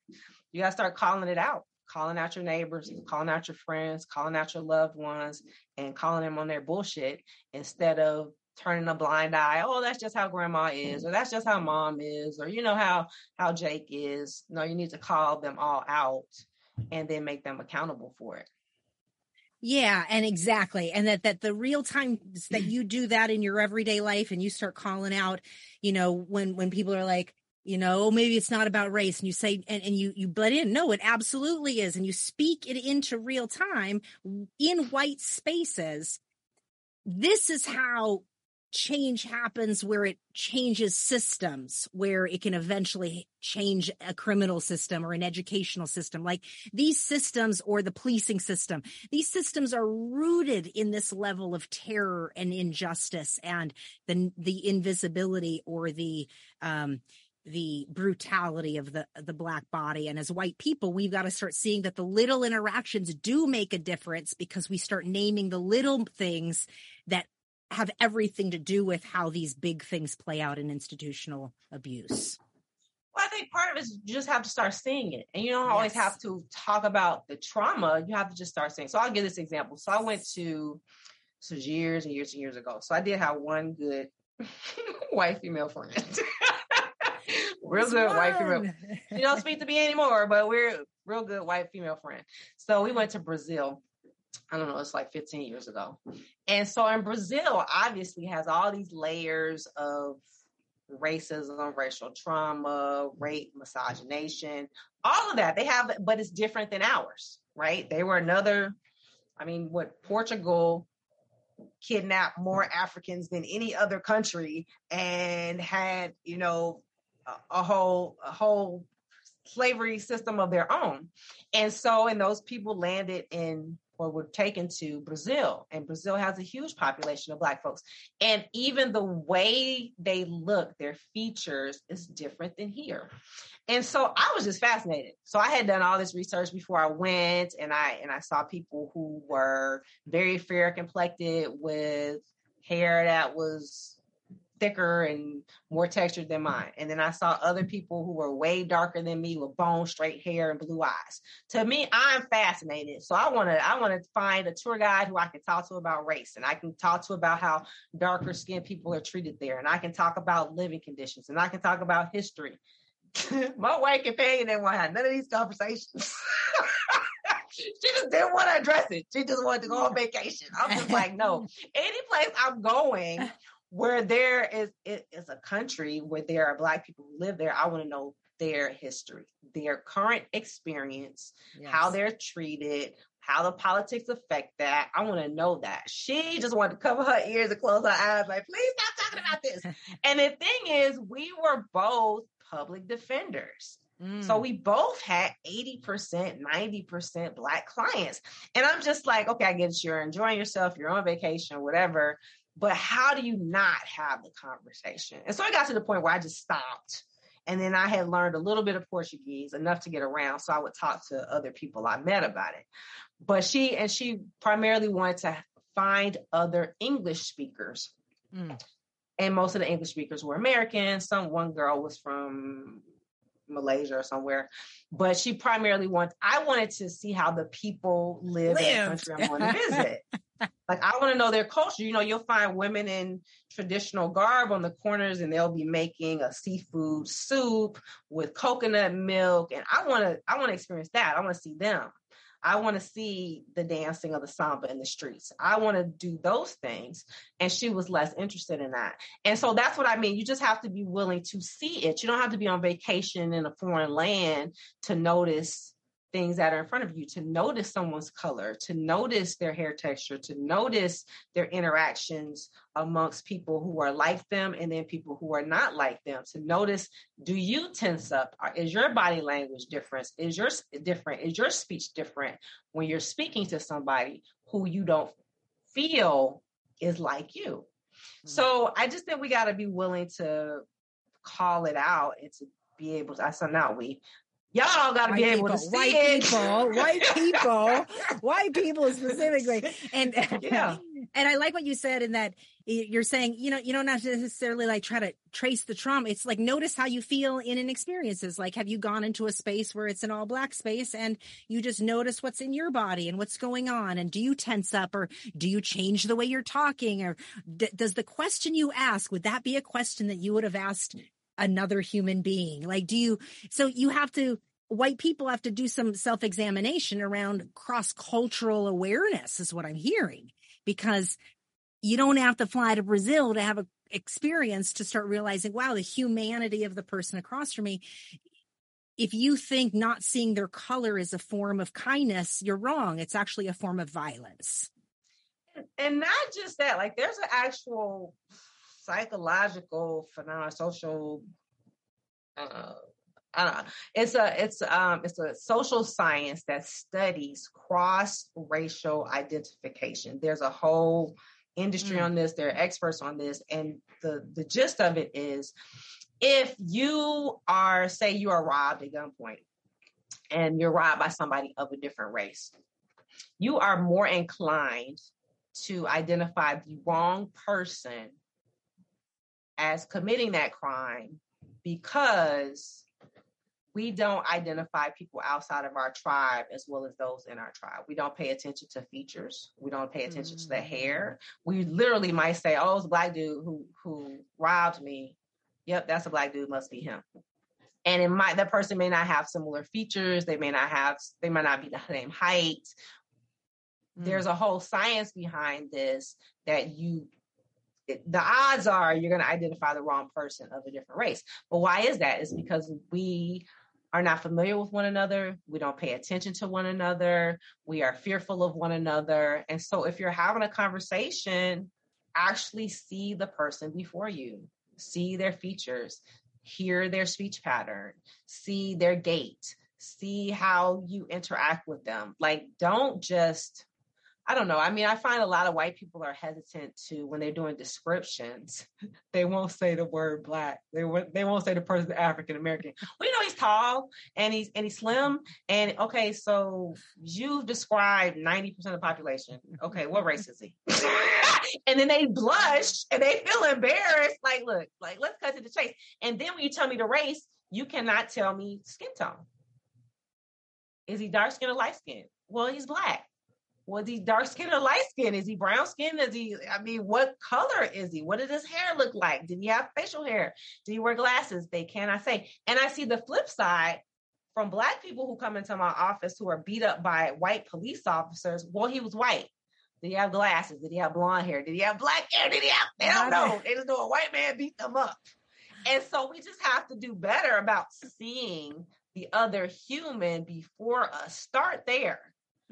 you got to start calling it out, calling out your neighbors, calling out your friends, calling out your loved ones, and calling them on their bullshit instead of turning a blind eye oh that's just how grandma is or that's just how mom is or you know how how jake is no you need to call them all out and then make them accountable for it yeah, and exactly. And that that the real times that you do that in your everyday life and you start calling out, you know, when when people are like, you know, oh, maybe it's not about race and you say and, and you you butt in, no, it absolutely is. And you speak it into real time in white spaces. This is how change happens where it changes systems where it can eventually change a criminal system or an educational system. Like these systems or the policing system these systems are rooted in this level of terror and injustice and the the invisibility or the um the brutality of the the black body. And as white people we've got to start seeing that the little interactions do make a difference because we start naming the little things that have everything to do with how these big things play out in institutional abuse. Well, I think part of it is you just have to start seeing it. And you don't always have to talk about the trauma. You have to just start seeing. So I'll give this example. So I went to so years and years and years ago. So I did have one good white female friend. real good fun. white female. She don't speak to me anymore, but we're real good white female friend. So we went to Brazil I don't know, it's like 15 years ago. And so in Brazil, obviously has all these layers of racism, racial trauma, rape, misogynation, all of that. They have, but it's different than ours, right? They were another, I mean, what Portugal kidnapped more Africans than any other country and had, you know, a, a whole, a whole slavery system of their own. And so, and those people landed in or were taken to Brazil. And Brazil has a huge population of Black folks. And even the way they look, their features is different than here. And so I was just fascinated. So I had done all this research before I went and I and I saw people who were very fair complected with hair that was thicker and more textured than mm-hmm. mine. And then I saw other people who were way darker than me with bone straight hair and blue eyes. To me, I'm fascinated. So I want to I want to find a tour guide who I can talk to about race and I can talk to about how darker skinned people are treated there and I can talk about living conditions and I can talk about history. My white companion didn't want to have none of these conversations. she just didn't want to address it. She just wanted to go on vacation. I'm just like, no. Any place I'm going where there is it is a country where there are black people who live there i want to know their history their current experience yes. how they're treated how the politics affect that i want to know that she just wanted to cover her ears and close her eyes like please stop talking about this and the thing is we were both public defenders So mm. we both had 80%, 90% black clients. And I'm just like, okay, I get it. You're enjoying yourself, you're on vacation, whatever but how do you not have the conversation? And so I got to the point where I just stopped. And then I had learned a little bit of Portuguese, enough to get around. So I would talk to other people I met about it. But she, and she primarily wanted to find other English speakers. Mm. and most of the English speakers were American. Some one girl was from Malaysia or somewhere, but she primarily wanted. I wanted to see how the people live Lived. in the country I'm going to visit. like I want to know their culture. You know, you'll find women in traditional garb on the corners, and they'll be making a seafood soup with coconut milk, and I want to. I want to experience that. I want to see them. I want to see the dancing of the samba in the streets. I want to do those things. And she was less interested in that. And so that's what I mean. You just have to be willing to see it. You don't have to be on vacation in a foreign land to notice things that are in front of you, to notice someone's color, to notice their hair texture, to notice their interactions amongst people who are like them and then people who are not like them, to notice do you tense up? Is your body language different? Is yours different? Is your speech different when you're speaking to somebody who you don't feel is like you? Mm-hmm. So I just think we got to be willing to call it out and to be able to, I said, not we, Y'all got to be able to see white it. people, white people, white people specifically. And yeah. and I like what you said in that you're saying, you know, you don't have to necessarily like try to trace the trauma. It's like notice how you feel in an experiences. Like, have you gone into a space where it's an all black space and you just notice what's in your body and what's going on? And do you tense up or do you change the way you're talking? Or d- does the question you ask, would that be a question that you would have asked another human being? Like, do you, so you have to, white people have to do some self examination around cross cultural awareness, is what I'm hearing, because you don't have to fly to Brazil to have a experience to start realizing, wow, the humanity of the person across from me. If you think not seeing their color is a form of kindness, you're wrong. It's actually a form of violence. And not just that, like there's an actual psychological phenomenon, social. Uh, I don't know. It's a it's um it's a social science that studies cross racial identification. There's a whole industry mm. on this. There are experts on this, and the the gist of it is, if you are say you are robbed at gunpoint, and you're robbed by somebody of a different race, you are more inclined to identify the wrong person as committing that crime because we don't identify people outside of our tribe as well as those in our tribe. We don't pay attention to features. We don't pay attention mm-hmm. to the hair. Mm. We literally might say, "Oh, it's a black dude who who robbed me." Yep, that's a black dude. Must be him. And it might that person may not have similar features. They may not have. They might not be the same height. Mm-hmm. There's a whole science behind this that you the odds are you're going to identify the wrong person of a different race. But why is that? It's because we are not familiar with one another. We don't pay attention to one another. We are fearful of one another. And so if you're having a conversation, actually see the person before you, see their features, hear their speech pattern, see their gait, see how you interact with them. Like, don't just I don't know. I mean, I find a lot of white people are hesitant to when they're doing descriptions. they won't say the word black. They won't. They won't say the person African American. Well, you know, he's tall and he's and he's slim. And okay, so you've described ninety percent of the population. Okay, what race is he? and then they blush and they feel embarrassed. Like, look, like let's cut to the chase. And then when you tell me the race, you cannot tell me skin tone. Is he dark skin or light skin? Well, he's black was he dark skin or light skin? Is he brown skin? Is he, I mean, what color is he? What did his hair look like? Did he have facial hair? Did he wear glasses? They cannot say. And I see the flip side from black people who come into my office who are beat up by white police officers. Well, he was white. Did he have glasses? Did he have blonde hair? Did he have black hair? Did he have, they don't know. They just know a white man beat them up. And so we just have to do better about seeing the other human before us. Start there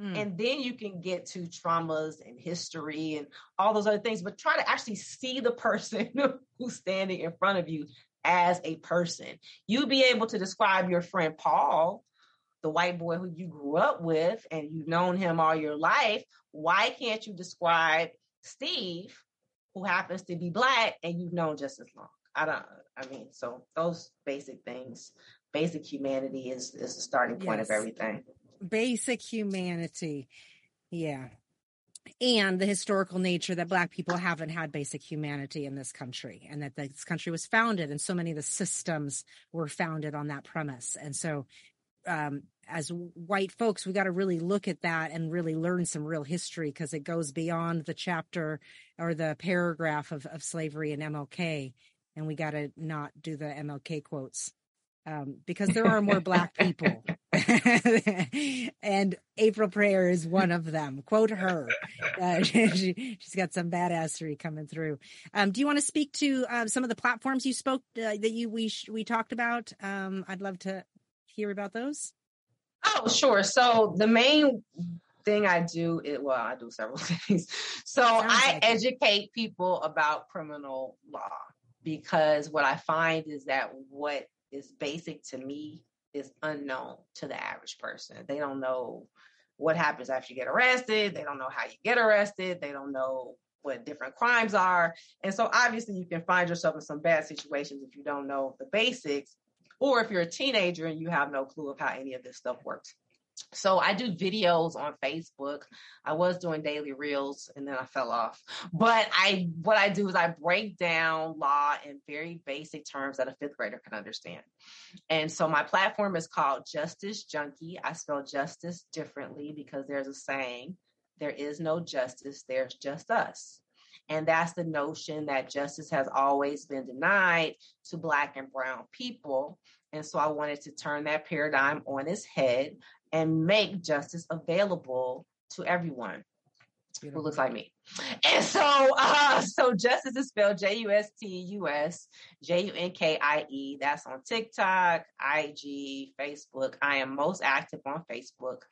Mm. And then you can get to traumas and history and all those other things, but try to actually see the person who's standing in front of you as a person. You be able to describe your friend Paul, the white boy who you grew up with and you've known him all your life. Why can't you describe Steve, who happens to be black and you've known just as long? I don't, I mean, so those basic things, basic humanity is, is the starting point yes. of everything basic humanity. Yeah. and the historical nature that black people haven't had basic humanity in this country and that this country was founded and so many of the systems were founded on that premise and so um, as white folks we got to really look at that and really learn some real history because it goes beyond the chapter or the paragraph of, of slavery and mlk and we got to not do the mlk quotes um, because there are more black people and April Preyar is one of them. Quote her. Uh, she, has got some badassery coming through. Um, do you want to speak to uh, some of the platforms you spoke uh, that you we we talked about? Um, I'd love to hear about those. Oh, sure. So the main thing I do is well, I do several things. So I like educate it. people about criminal law because what I find is that what is basic to me is unknown to the average person. They don't know what happens after you get arrested. They don't know how you get arrested. They don't know what different crimes are. And so obviously you can find yourself in some bad situations if you don't know the basics or if you're a teenager and you have no clue of how any of this stuff works. So I do videos on Facebook. I was doing daily reels and then I fell off. But I what I do is I break down law in very basic terms that a fifth grader can understand. And so my platform is called JustUs Junkie. I spell justice differently because there's a saying, there is no justice, there's just us. And that's the notion that justice has always been denied to Black and Brown people. And so I wanted to turn that paradigm on its head and make justice available to everyone who looks like me. And so, uh, so justice is spelled J U S T U S J U N K I E. That's on TikTok, IG, Facebook. I am most active on Facebook.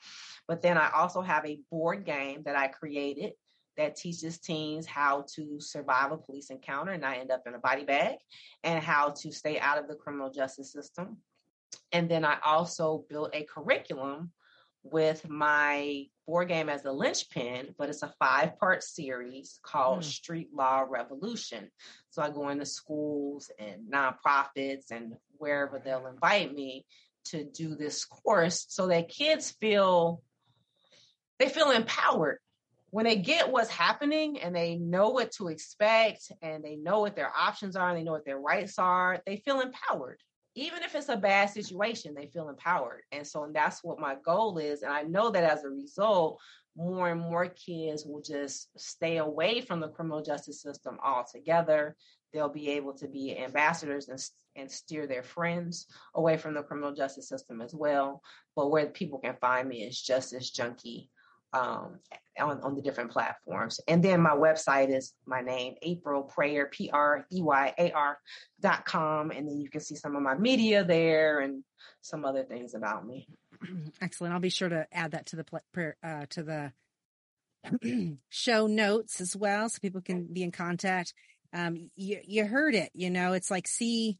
But then I also have a board game that I created that teaches teens how to survive a police encounter and not end up in a body bag and how to stay out of the criminal justice system and then I also built a curriculum with my board game as a linchpin, but it's a five part series called mm. Street Law Revolution. So I go into schools and nonprofits and wherever they'll invite me to do this course so that kids feel they feel empowered when they get what's happening and they know what to expect and they know what their options are and they know what their rights are, they feel empowered even if it's a bad situation, they feel empowered. And so and that's what my goal is. And I know that as a result, more and more kids will just stay away from the criminal justice system altogether. They'll be able to be ambassadors and, and steer their friends away from the criminal justice system as well. But where people can find me is JustUs Junkie um, on, on the different platforms. And then my website is my name, April Preyar, P R E Y A R dot com. And then you can see some of my media there and some other things about me. Excellent. I'll be sure to add that to the, uh, to the show notes as well so people can be in contact. Um, you, you heard it, you know, it's like, see,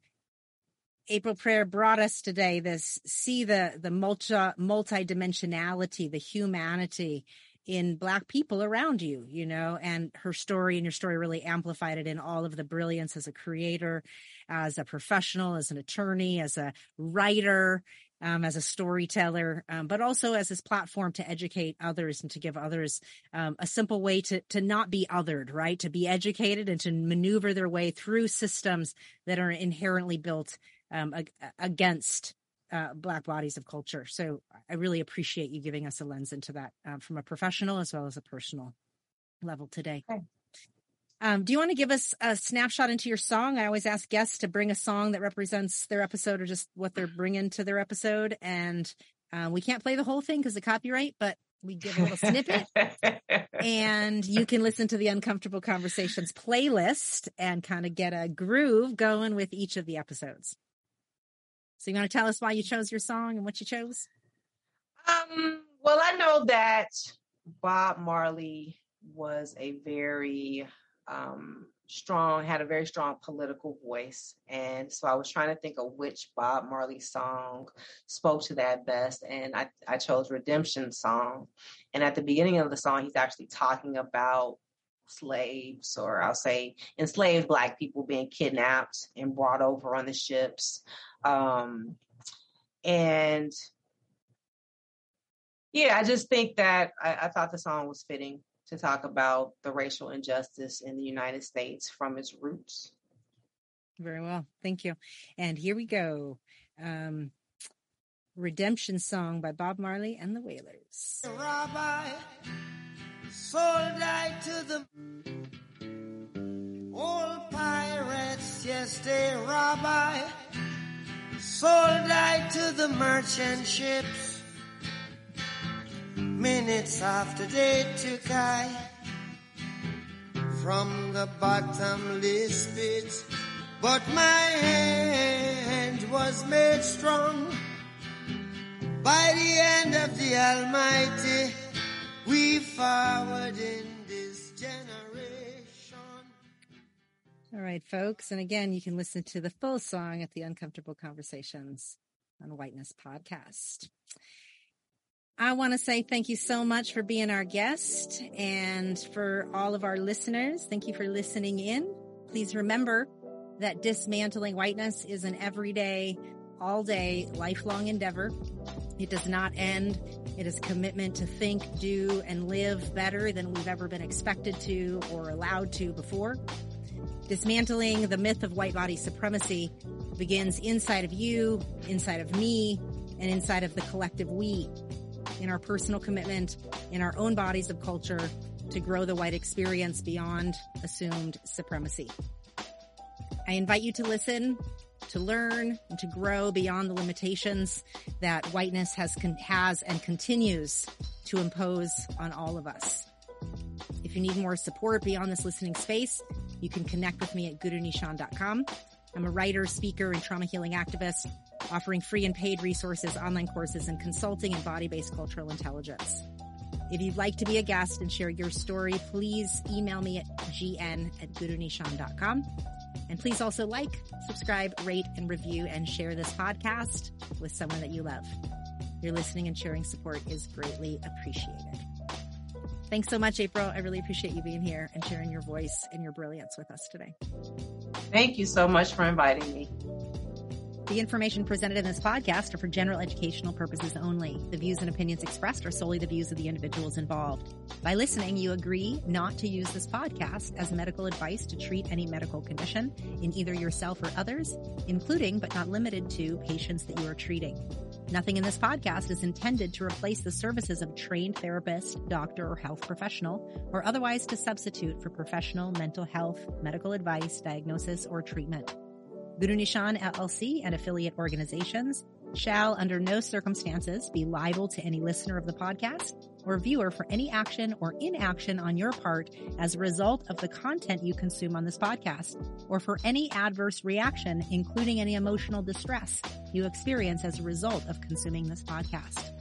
April Preyar brought us today this see the the multi multi-dimensionality, the humanity in black people around you, you know, and her story and your story really amplified it in all of the brilliance as a creator, as a professional, as an attorney, as a writer, um, as a storyteller, um, but also as this platform to educate others and to give others um, a simple way to to not be othered, right? To be educated and to maneuver their way through systems that are inherently built um, ag- against uh, black bodies of culture. So I really appreciate you giving us a lens into that uh, from a professional as well as a personal level today. Okay. Um, do you want to give us a snapshot into your song? I always ask guests to bring a song that represents their episode or just what they're bringing to their episode. And uh, we can't play the whole thing because of copyright, but we give a little snippet and you can listen to the uncomfortable conversations playlist and kind of get a groove going with each of the episodes so you want to tell us why you chose your song and what you chose? Um, well, I know that Bob Marley was a very um, strong, had a very strong political voice. And so I was trying to think of which Bob Marley song spoke to that best. And I, I chose Redemption Song. And at the beginning of the song, he's actually talking about slaves, or I'll say enslaved Black people being kidnapped and brought over on the ships. Um, and yeah, I just think that I, I thought the song was fitting to talk about the racial injustice in the United States from its roots. Very well. Thank you. And here we go. Um, Redemption Song by Bob Marley and the Wailers. Rabbi, sold I to the old pirates, yes, they rabbi, sold I to the merchant ships. Minutes after they took I. From the bottomless pit, but my hand was made strong by the hand of the Almighty, we forward in this generation. All right, folks. And again, you can listen to the full song at the Uncomfortable Conversations on Whiteness podcast. I want to say thank you so much for being our guest and for all of our listeners. Thank you for listening in. Please remember that dismantling whiteness is an everyday, all day, lifelong endeavor. It does not end. It is a commitment to think, do, and live better than we've ever been expected to or allowed to before. Dismantling the myth of white body supremacy begins inside of you, inside of me, and inside of the collective we. In our personal commitment, in our own bodies of culture, to grow the white experience beyond assumed supremacy. I invite you to listen to learn and to grow beyond the limitations that whiteness has, has and continues to impose on all of us. If you need more support beyond this listening space, you can connect with me at gurunischan.com. I'm a writer, speaker, and trauma healing activist offering free and paid resources, online courses, and consulting in body-based cultural intelligence. If you'd like to be a guest and share your story, please email me at gn at gurunischan.com. And please also like, subscribe, rate, and review and share this podcast with someone that you love. Your listening and sharing support is greatly appreciated. Thanks so much, April. I really appreciate you being here and sharing your voice and your brilliance with us today. Thank you so much for inviting me. The information presented in this podcast are for general educational purposes only. The views and opinions expressed are solely the views of the individuals involved. By listening, you agree not to use this podcast as medical advice to treat any medical condition in either yourself or others, including but not limited to patients that you are treating. Nothing in this podcast is intended to replace the services of a trained therapist, doctor, or health professional, or otherwise to substitute for professional mental health, medical advice, diagnosis, or treatment. Guru Nischan LLC and affiliate organizations shall under no circumstances be liable to any listener of the podcast or viewer for any action or inaction on your part as a result of the content you consume on this podcast or for any adverse reaction, including any emotional distress you experience as a result of consuming this podcast.